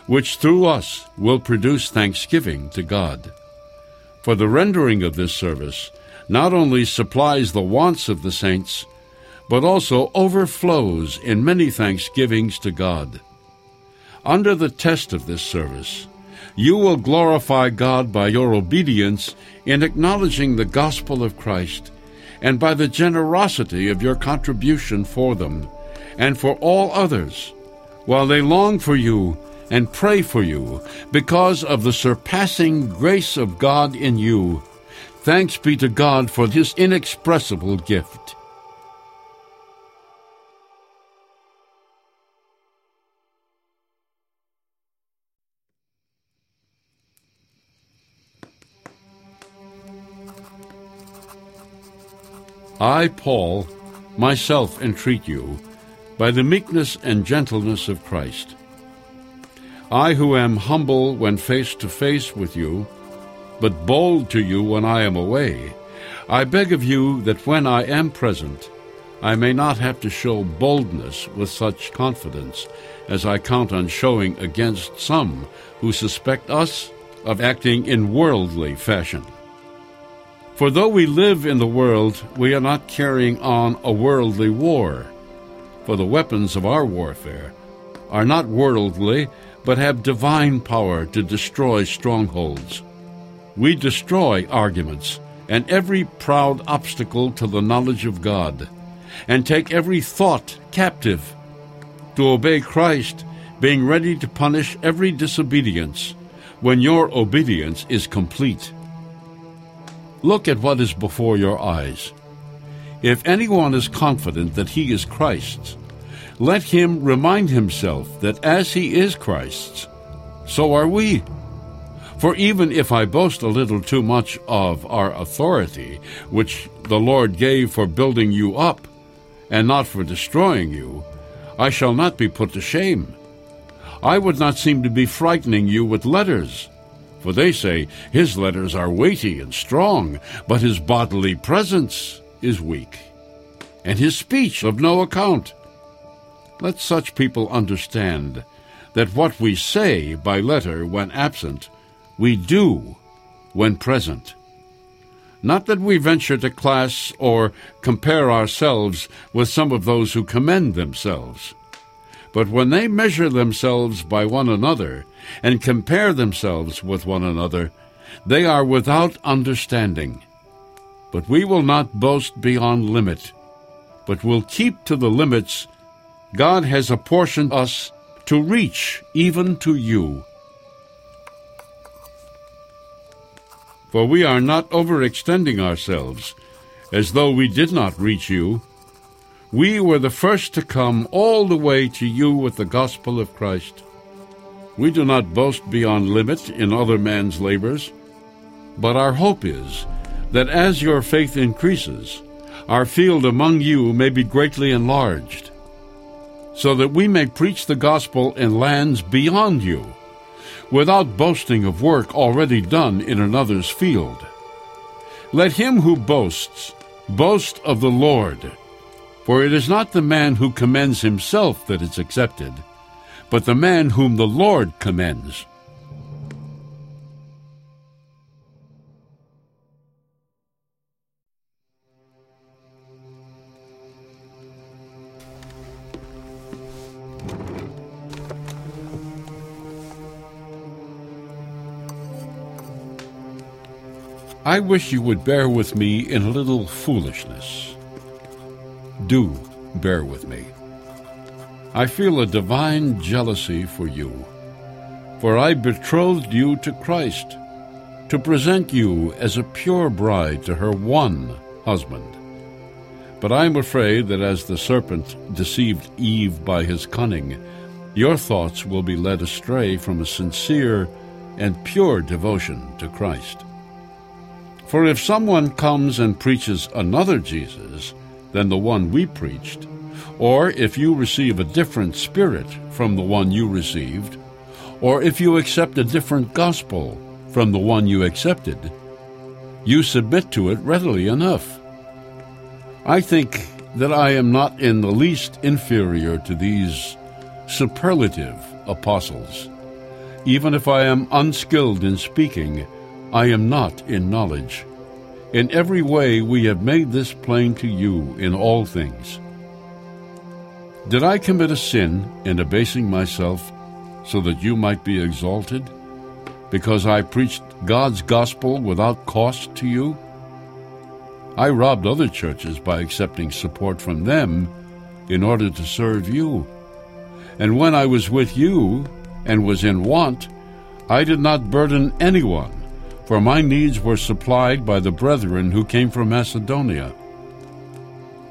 which through us will produce thanksgiving to God. For the rendering of this service not only supplies the wants of the saints, but also overflows in many thanksgivings to God. Under the test of this service, you will glorify God by your obedience in acknowledging the gospel of Christ and by the generosity of your contribution for them and for all others, while they long for you and pray for you because of the surpassing grace of God in you. Thanks be to God for this inexpressible gift. I, Paul, myself entreat you, by the meekness and gentleness of Christ. I, who am humble when face to face with you, but bold to you when I am away, I beg of you that when I am present, I may not have to show boldness with such confidence as I count on showing against some who suspect us of acting in worldly fashion. For though we live in the world, we are not carrying on a worldly war. For the weapons of our warfare are not worldly, but have divine power to destroy strongholds. We destroy arguments and every proud obstacle to the knowledge of God, and take every thought captive to obey Christ, being ready to punish every disobedience when your obedience is complete. Look at what is before your eyes. If anyone is confident that he is Christ's, let him remind himself that as he is Christ's, so are we. For even if I boast a little too much of our authority, which the Lord gave for building you up, and not for destroying you, I shall not be put to shame. I would not seem to be frightening you with letters for they say, His letters are weighty and strong, but his bodily presence is weak, and his speech of no account. Let such people understand that what we say by letter when absent, we do when present. Not that we venture to class or compare ourselves with some of those who commend themselves. But when they measure themselves by one another and compare themselves with one another, they are without understanding. But we will not boast beyond limit, but will keep to the limits God has apportioned us to reach even to you. For we are not overextending ourselves, as though we did not reach you we were the first to come all the way to you with the gospel of Christ. We do not boast beyond limit in other man's labors, but our hope is that as your faith increases, our field among you may be greatly enlarged, so that we may preach the gospel in lands beyond you, without boasting of work already done in another's field. Let him who boasts boast of the Lord. For it is not the man who commends himself that is accepted, but the man whom the Lord commends. I wish you would bear with me in a little foolishness do bear with me. I feel a divine jealousy for you, for I betrothed you to Christ, to present you as a pure bride to her one husband. But I am afraid that as the serpent deceived Eve by his cunning, your thoughts will be led astray from a sincere and pure devotion to Christ. For if someone comes and preaches another Jesus than the one we preached, or if you receive a different spirit from the one you received, or if you accept a different gospel from the one you accepted, you submit to it readily enough. I think that I am not in the least inferior to these superlative apostles. Even if I am unskilled in speaking, I am not in knowledge. In every way we have made this plain to you in all things. Did I commit a sin in abasing myself so that you might be exalted? Because I preached God's gospel without cost to you? I robbed other churches by accepting support from them in order to serve you. And when I was with you and was in want, I did not burden anyone, for my needs were supplied by the brethren who came from Macedonia.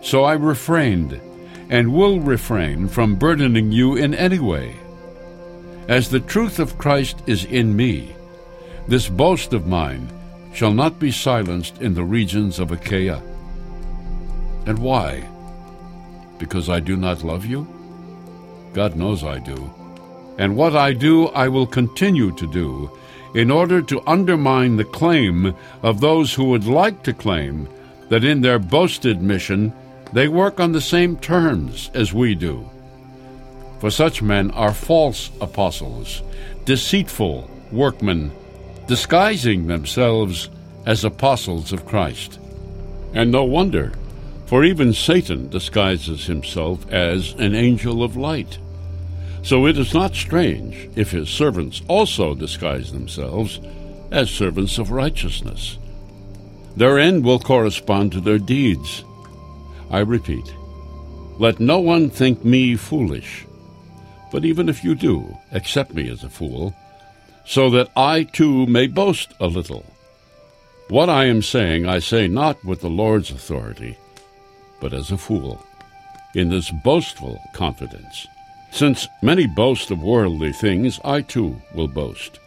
So I refrained and will refrain from burdening you in any way. As the truth of Christ is in me, this boast of mine shall not be silenced in the regions of Achaia. And why? Because I do not love you? God knows I do. And what I do, I will continue to do, in order to undermine the claim of those who would like to claim that in their boasted mission they work on the same terms as we do. For such men are false apostles, deceitful workmen disguising themselves as apostles of Christ. And no wonder, for even Satan disguises himself as an angel of light. So it is not strange if his servants also disguise themselves as servants of righteousness. Their end will correspond to their deeds. I repeat, let no one think me foolish. But even if you do, accept me as a fool, so that I too may boast a little. What I am saying, I say not with the Lord's authority, but as a fool, in this boastful confidence. Since many boast of worldly things, I too will boast.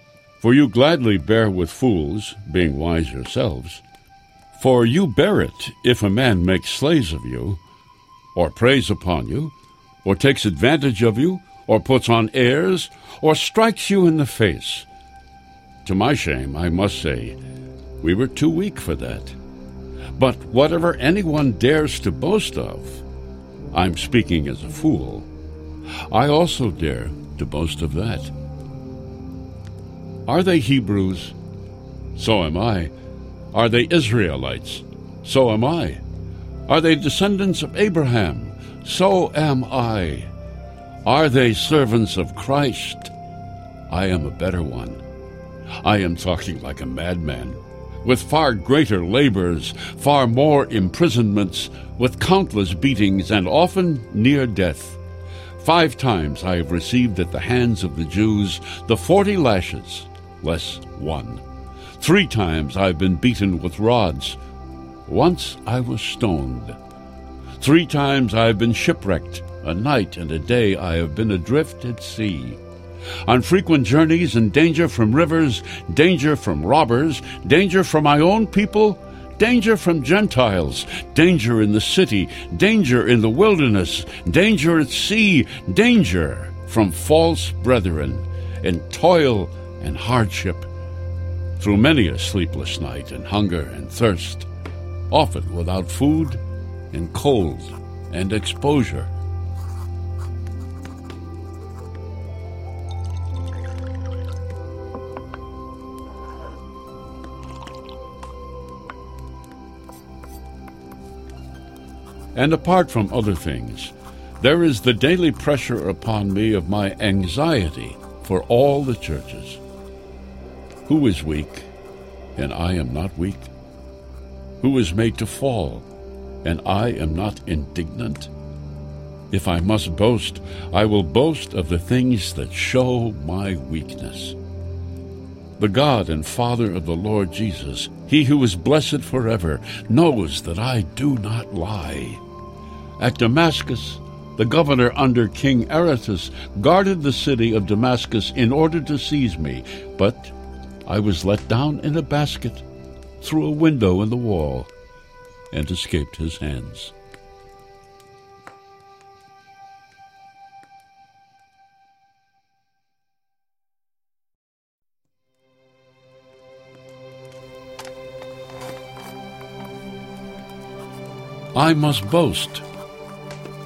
For you gladly bear with fools, being wise yourselves. For you bear it if a man makes slaves of you, or preys upon you, or takes advantage of you, or puts on airs, or strikes you in the face to my shame, I must say, we were too weak for that. But whatever anyone dares to boast of, I'm speaking as a fool, I also dare to boast of that. Are they Hebrews? So am I. Are they Israelites? So am I. Are they descendants of Abraham? So am I. Are they servants of Christ? I am a better one. I am talking like a madman. With far greater labors, far more imprisonments, with countless beatings, and often near death. Five times I have received at the hands of the Jews the forty lashes, less one. Three times I have been beaten with rods. Once I was stoned. Three times I have been shipwrecked. A night and a day I have been adrift at sea on frequent journeys in danger from rivers, danger from robbers, danger from my own people, danger from Gentiles, danger in the city, danger in the wilderness, danger at sea, danger from false brethren, in toil and hardship, through many a sleepless night and hunger and thirst, often without food and cold and exposure. And apart from other things, there is the daily pressure upon me of my anxiety for all the churches. Who is weak, and I am not weak? Who is made to fall, and I am not indignant? If I must boast, I will boast of the things that show my weakness. The God and Father of the Lord Jesus, He who is blessed forever, knows that I do not lie. At Damascus, the governor under King Aretas guarded the city of Damascus in order to seize me, but I was let down in a basket through a window in the wall and escaped his hands. I must boast.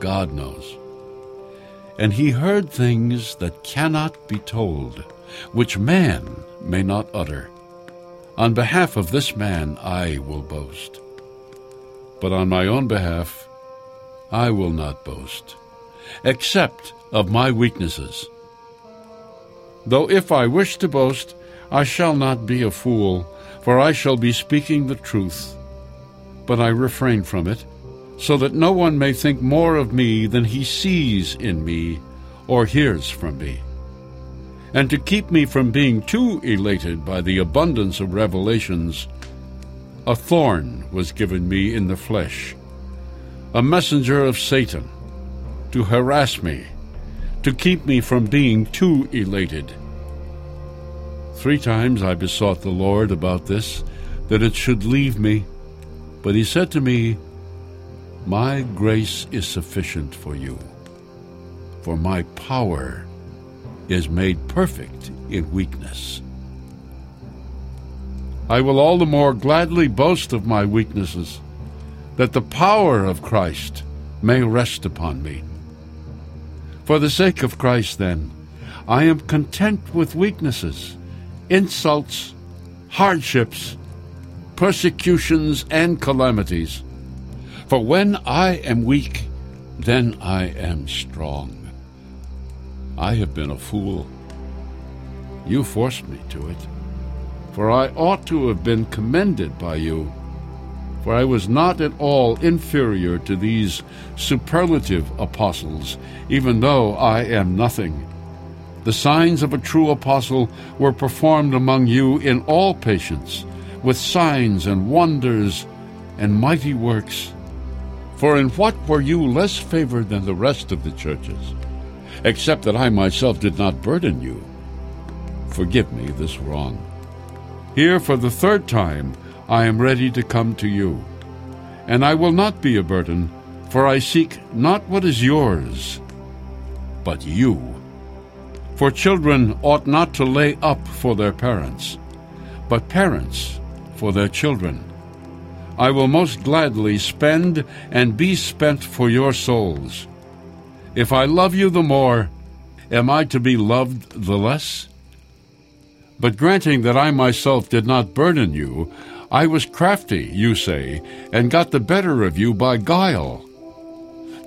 God knows. And he heard things that cannot be told, which man may not utter. On behalf of this man I will boast. But on my own behalf I will not boast, except of my weaknesses. Though if I wish to boast, I shall not be a fool, for I shall be speaking the truth but I refrain from it, so that no one may think more of me than he sees in me or hears from me. And to keep me from being too elated by the abundance of revelations, a thorn was given me in the flesh, a messenger of Satan, to harass me, to keep me from being too elated. Three times I besought the Lord about this, that it should leave me. But he said to me, My grace is sufficient for you, for my power is made perfect in weakness. I will all the more gladly boast of my weaknesses, that the power of Christ may rest upon me. For the sake of Christ, then, I am content with weaknesses, insults, hardships, persecutions, and calamities. For when I am weak, then I am strong. I have been a fool. You forced me to it. For I ought to have been commended by you. For I was not at all inferior to these superlative apostles, even though I am nothing. The signs of a true apostle were performed among you in all patience with signs and wonders and mighty works. For in what were you less favored than the rest of the churches, except that I myself did not burden you? Forgive me this wrong. Here for the third time I am ready to come to you. And I will not be a burden, for I seek not what is yours, but you. For children ought not to lay up for their parents, but parents for their children. I will most gladly spend and be spent for your souls. If I love you the more, am I to be loved the less? But granting that I myself did not burden you, I was crafty, you say, and got the better of you by guile.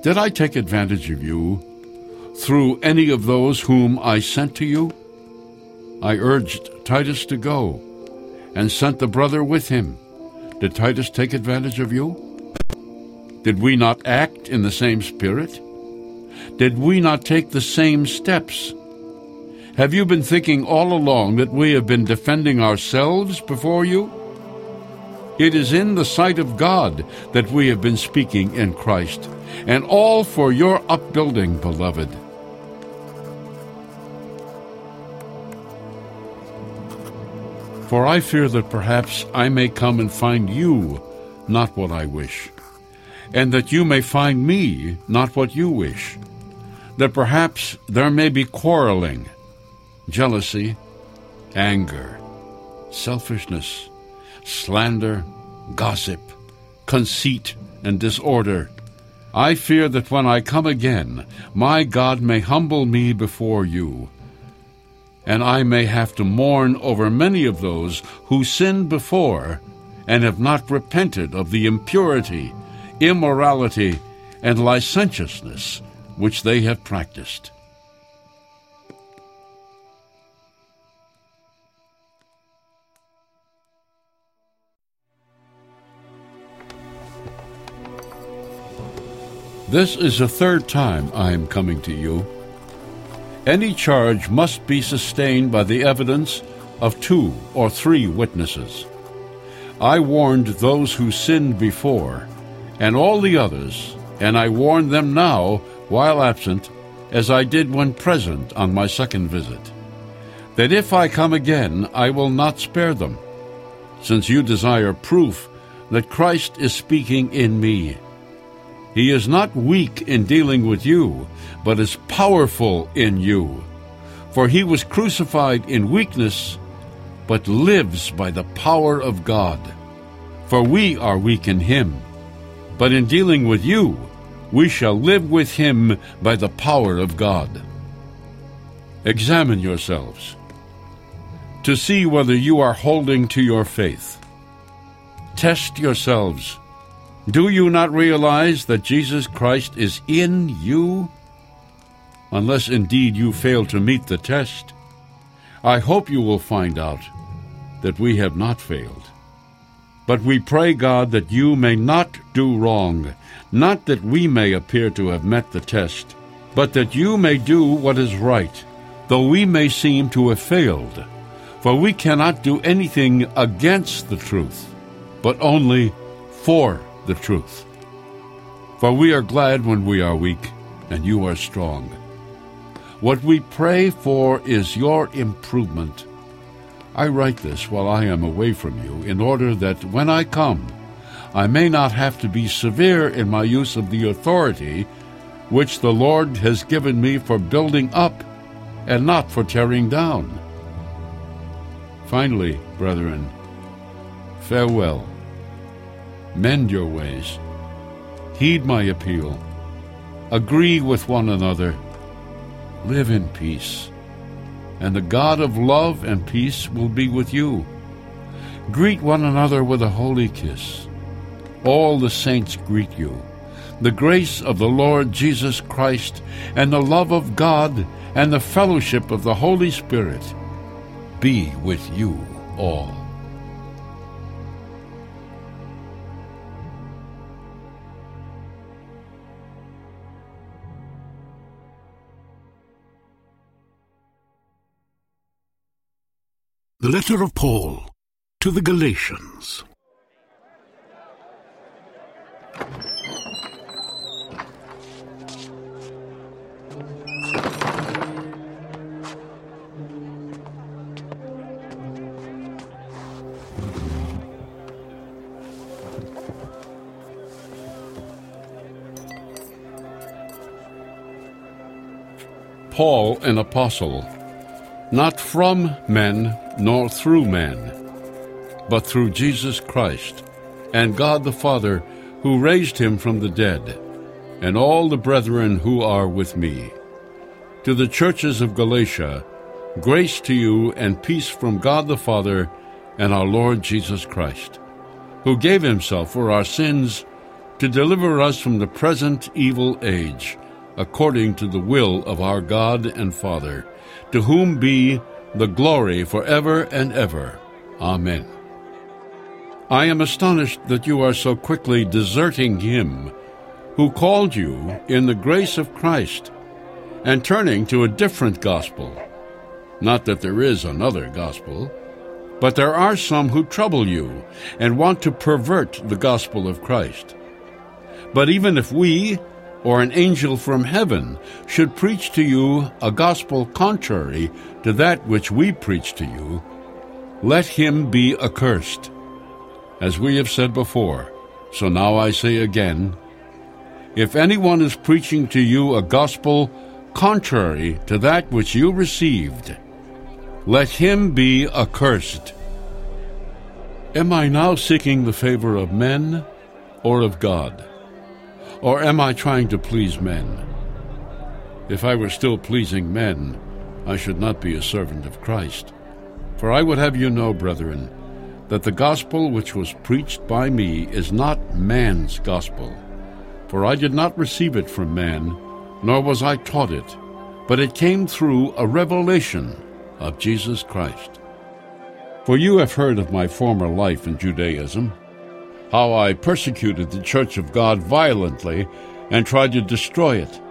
Did I take advantage of you through any of those whom I sent to you? I urged Titus to go and sent the brother with him. Did Titus take advantage of you? Did we not act in the same spirit? Did we not take the same steps? Have you been thinking all along that we have been defending ourselves before you? It is in the sight of God that we have been speaking in Christ, and all for your upbuilding, beloved. For I fear that perhaps I may come and find you not what I wish, and that you may find me not what you wish, that perhaps there may be quarreling, jealousy, anger, selfishness, slander, gossip, conceit, and disorder. I fear that when I come again, my God may humble me before you and I may have to mourn over many of those who sinned before and have not repented of the impurity, immorality, and licentiousness which they have practiced. This is the third time I am coming to you. Any charge must be sustained by the evidence of two or three witnesses. I warned those who sinned before, and all the others, and I warn them now while absent, as I did when present on my second visit, that if I come again, I will not spare them, since you desire proof that Christ is speaking in me. He is not weak in dealing with you, but is powerful in you. For he was crucified in weakness, but lives by the power of God. For we are weak in him, but in dealing with you, we shall live with him by the power of God. Examine yourselves to see whether you are holding to your faith. Test yourselves do you not realize that Jesus Christ is in you? Unless indeed you fail to meet the test, I hope you will find out that we have not failed. But we pray God that you may not do wrong, not that we may appear to have met the test, but that you may do what is right, though we may seem to have failed. For we cannot do anything against the truth, but only for the truth. For we are glad when we are weak, and you are strong. What we pray for is your improvement. I write this while I am away from you, in order that when I come, I may not have to be severe in my use of the authority which the Lord has given me for building up and not for tearing down. Finally, brethren, farewell. Mend your ways. Heed my appeal. Agree with one another. Live in peace. And the God of love and peace will be with you. Greet one another with a holy kiss. All the saints greet you. The grace of the Lord Jesus Christ and the love of God and the fellowship of the Holy Spirit be with you all. The letter of Paul to the Galatians. Paul, an apostle, not from men nor through men, but through Jesus Christ, and God the Father, who raised him from the dead, and all the brethren who are with me. To the churches of Galatia, grace to you and peace from God the Father and our Lord Jesus Christ, who gave himself for our sins to deliver us from the present evil age, according to the will of our God and Father, to whom be the glory for ever and ever. Amen. I am astonished that you are so quickly deserting him who called you in the grace of Christ and turning to a different gospel. Not that there is another gospel, but there are some who trouble you and want to pervert the gospel of Christ. But even if we, or an angel from heaven should preach to you a gospel contrary to that which we preach to you, let him be accursed. As we have said before, so now I say again, if anyone is preaching to you a gospel contrary to that which you received, let him be accursed. Am I now seeking the favor of men or of God? Or am I trying to please men? If I were still pleasing men, I should not be a servant of Christ. For I would have you know, brethren, that the gospel which was preached by me is not man's gospel. For I did not receive it from man, nor was I taught it, but it came through a revelation of Jesus Christ. For you have heard of my former life in Judaism, how I persecuted the church of God violently and tried to destroy it.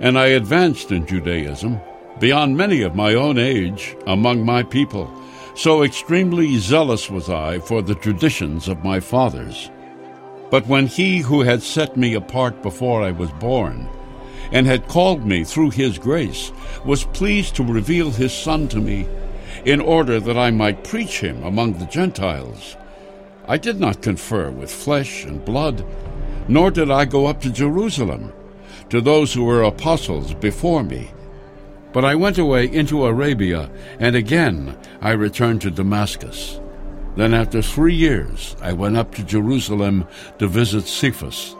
And I advanced in Judaism beyond many of my own age among my people. So extremely zealous was I for the traditions of my fathers. But when he who had set me apart before I was born, and had called me through his grace, was pleased to reveal his Son to me, in order that I might preach him among the Gentiles, I did not confer with flesh and blood, nor did I go up to Jerusalem, to those who were apostles before me but I went away into Arabia, and again I returned to Damascus. Then after three years I went up to Jerusalem to visit Cephas,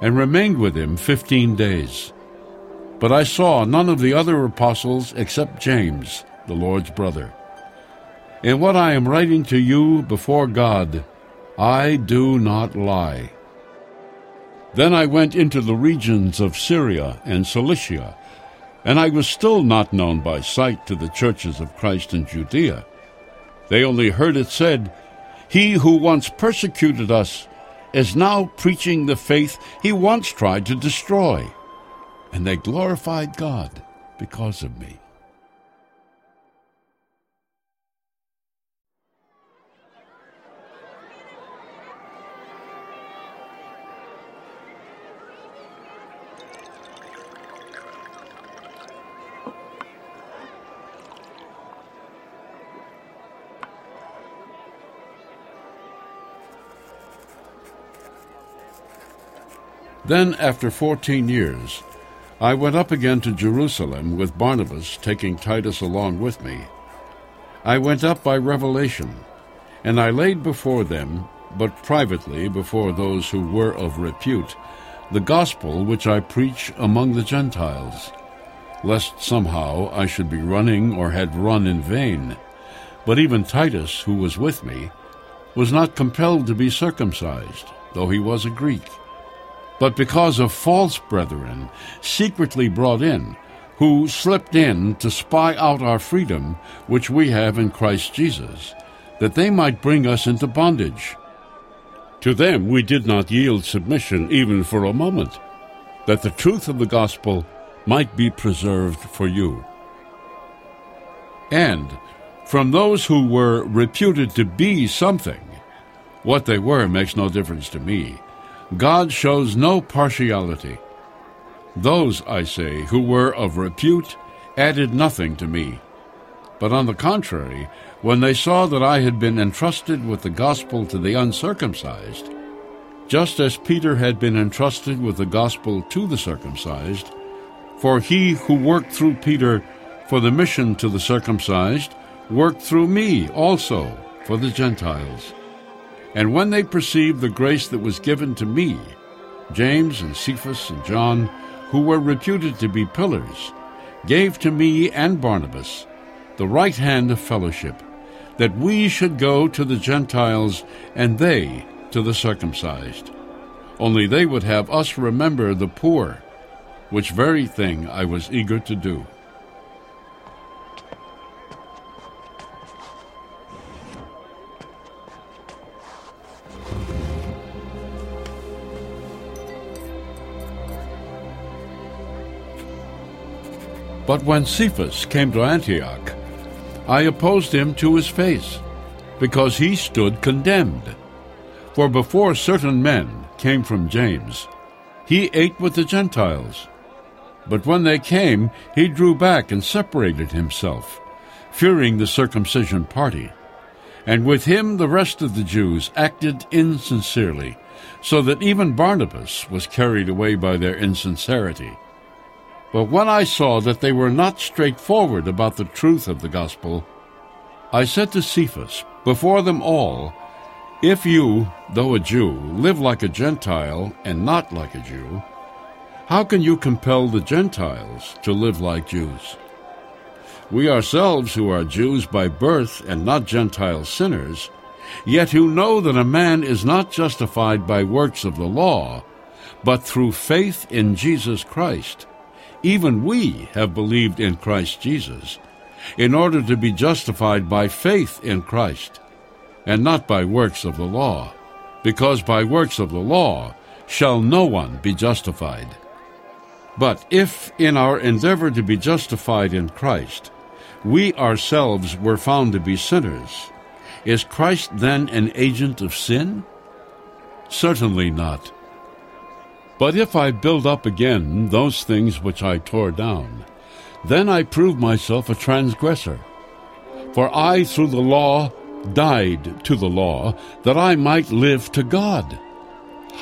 and remained with him fifteen days. But I saw none of the other apostles except James, the Lord's brother. In what I am writing to you before God, I do not lie. Then I went into the regions of Syria and Cilicia, and I was still not known by sight to the churches of Christ in Judea. They only heard it said, He who once persecuted us is now preaching the faith he once tried to destroy. And they glorified God because of me. Then, after fourteen years, I went up again to Jerusalem with Barnabas, taking Titus along with me. I went up by revelation, and I laid before them, but privately before those who were of repute, the gospel which I preach among the Gentiles, lest somehow I should be running or had run in vain. But even Titus, who was with me, was not compelled to be circumcised, though he was a Greek but because of false brethren secretly brought in, who slipped in to spy out our freedom which we have in Christ Jesus, that they might bring us into bondage. To them we did not yield submission even for a moment, that the truth of the gospel might be preserved for you. And from those who were reputed to be something, what they were makes no difference to me God shows no partiality. Those, I say, who were of repute added nothing to me. But on the contrary, when they saw that I had been entrusted with the gospel to the uncircumcised, just as Peter had been entrusted with the gospel to the circumcised, for he who worked through Peter for the mission to the circumcised worked through me also for the Gentiles. And when they perceived the grace that was given to me, James and Cephas and John, who were reputed to be pillars, gave to me and Barnabas the right hand of fellowship, that we should go to the Gentiles and they to the circumcised. Only they would have us remember the poor, which very thing I was eager to do. But when Cephas came to Antioch, I opposed him to his face, because he stood condemned. For before certain men came from James, he ate with the Gentiles. But when they came, he drew back and separated himself, fearing the circumcision party. And with him the rest of the Jews acted insincerely, so that even Barnabas was carried away by their insincerity. But when I saw that they were not straightforward about the truth of the gospel, I said to Cephas, before them all, If you, though a Jew, live like a Gentile and not like a Jew, how can you compel the Gentiles to live like Jews? We ourselves, who are Jews by birth and not Gentile sinners, yet who know that a man is not justified by works of the law, but through faith in Jesus Christ. Even we have believed in Christ Jesus, in order to be justified by faith in Christ, and not by works of the law, because by works of the law shall no one be justified. But if in our endeavor to be justified in Christ, we ourselves were found to be sinners, is Christ then an agent of sin? Certainly not. But if I build up again those things which I tore down, then I prove myself a transgressor. For I, through the law, died to the law, that I might live to God.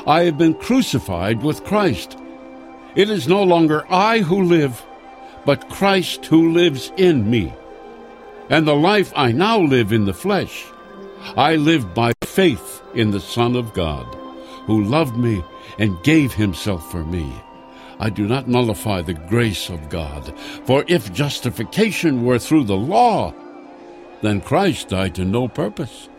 I have been crucified with Christ. It is no longer I who live, but Christ who lives in me. And the life I now live in the flesh, I live by faith in the Son of God, who loved me and gave himself for me. I do not nullify the grace of God, for if justification were through the law, then Christ died to no purpose.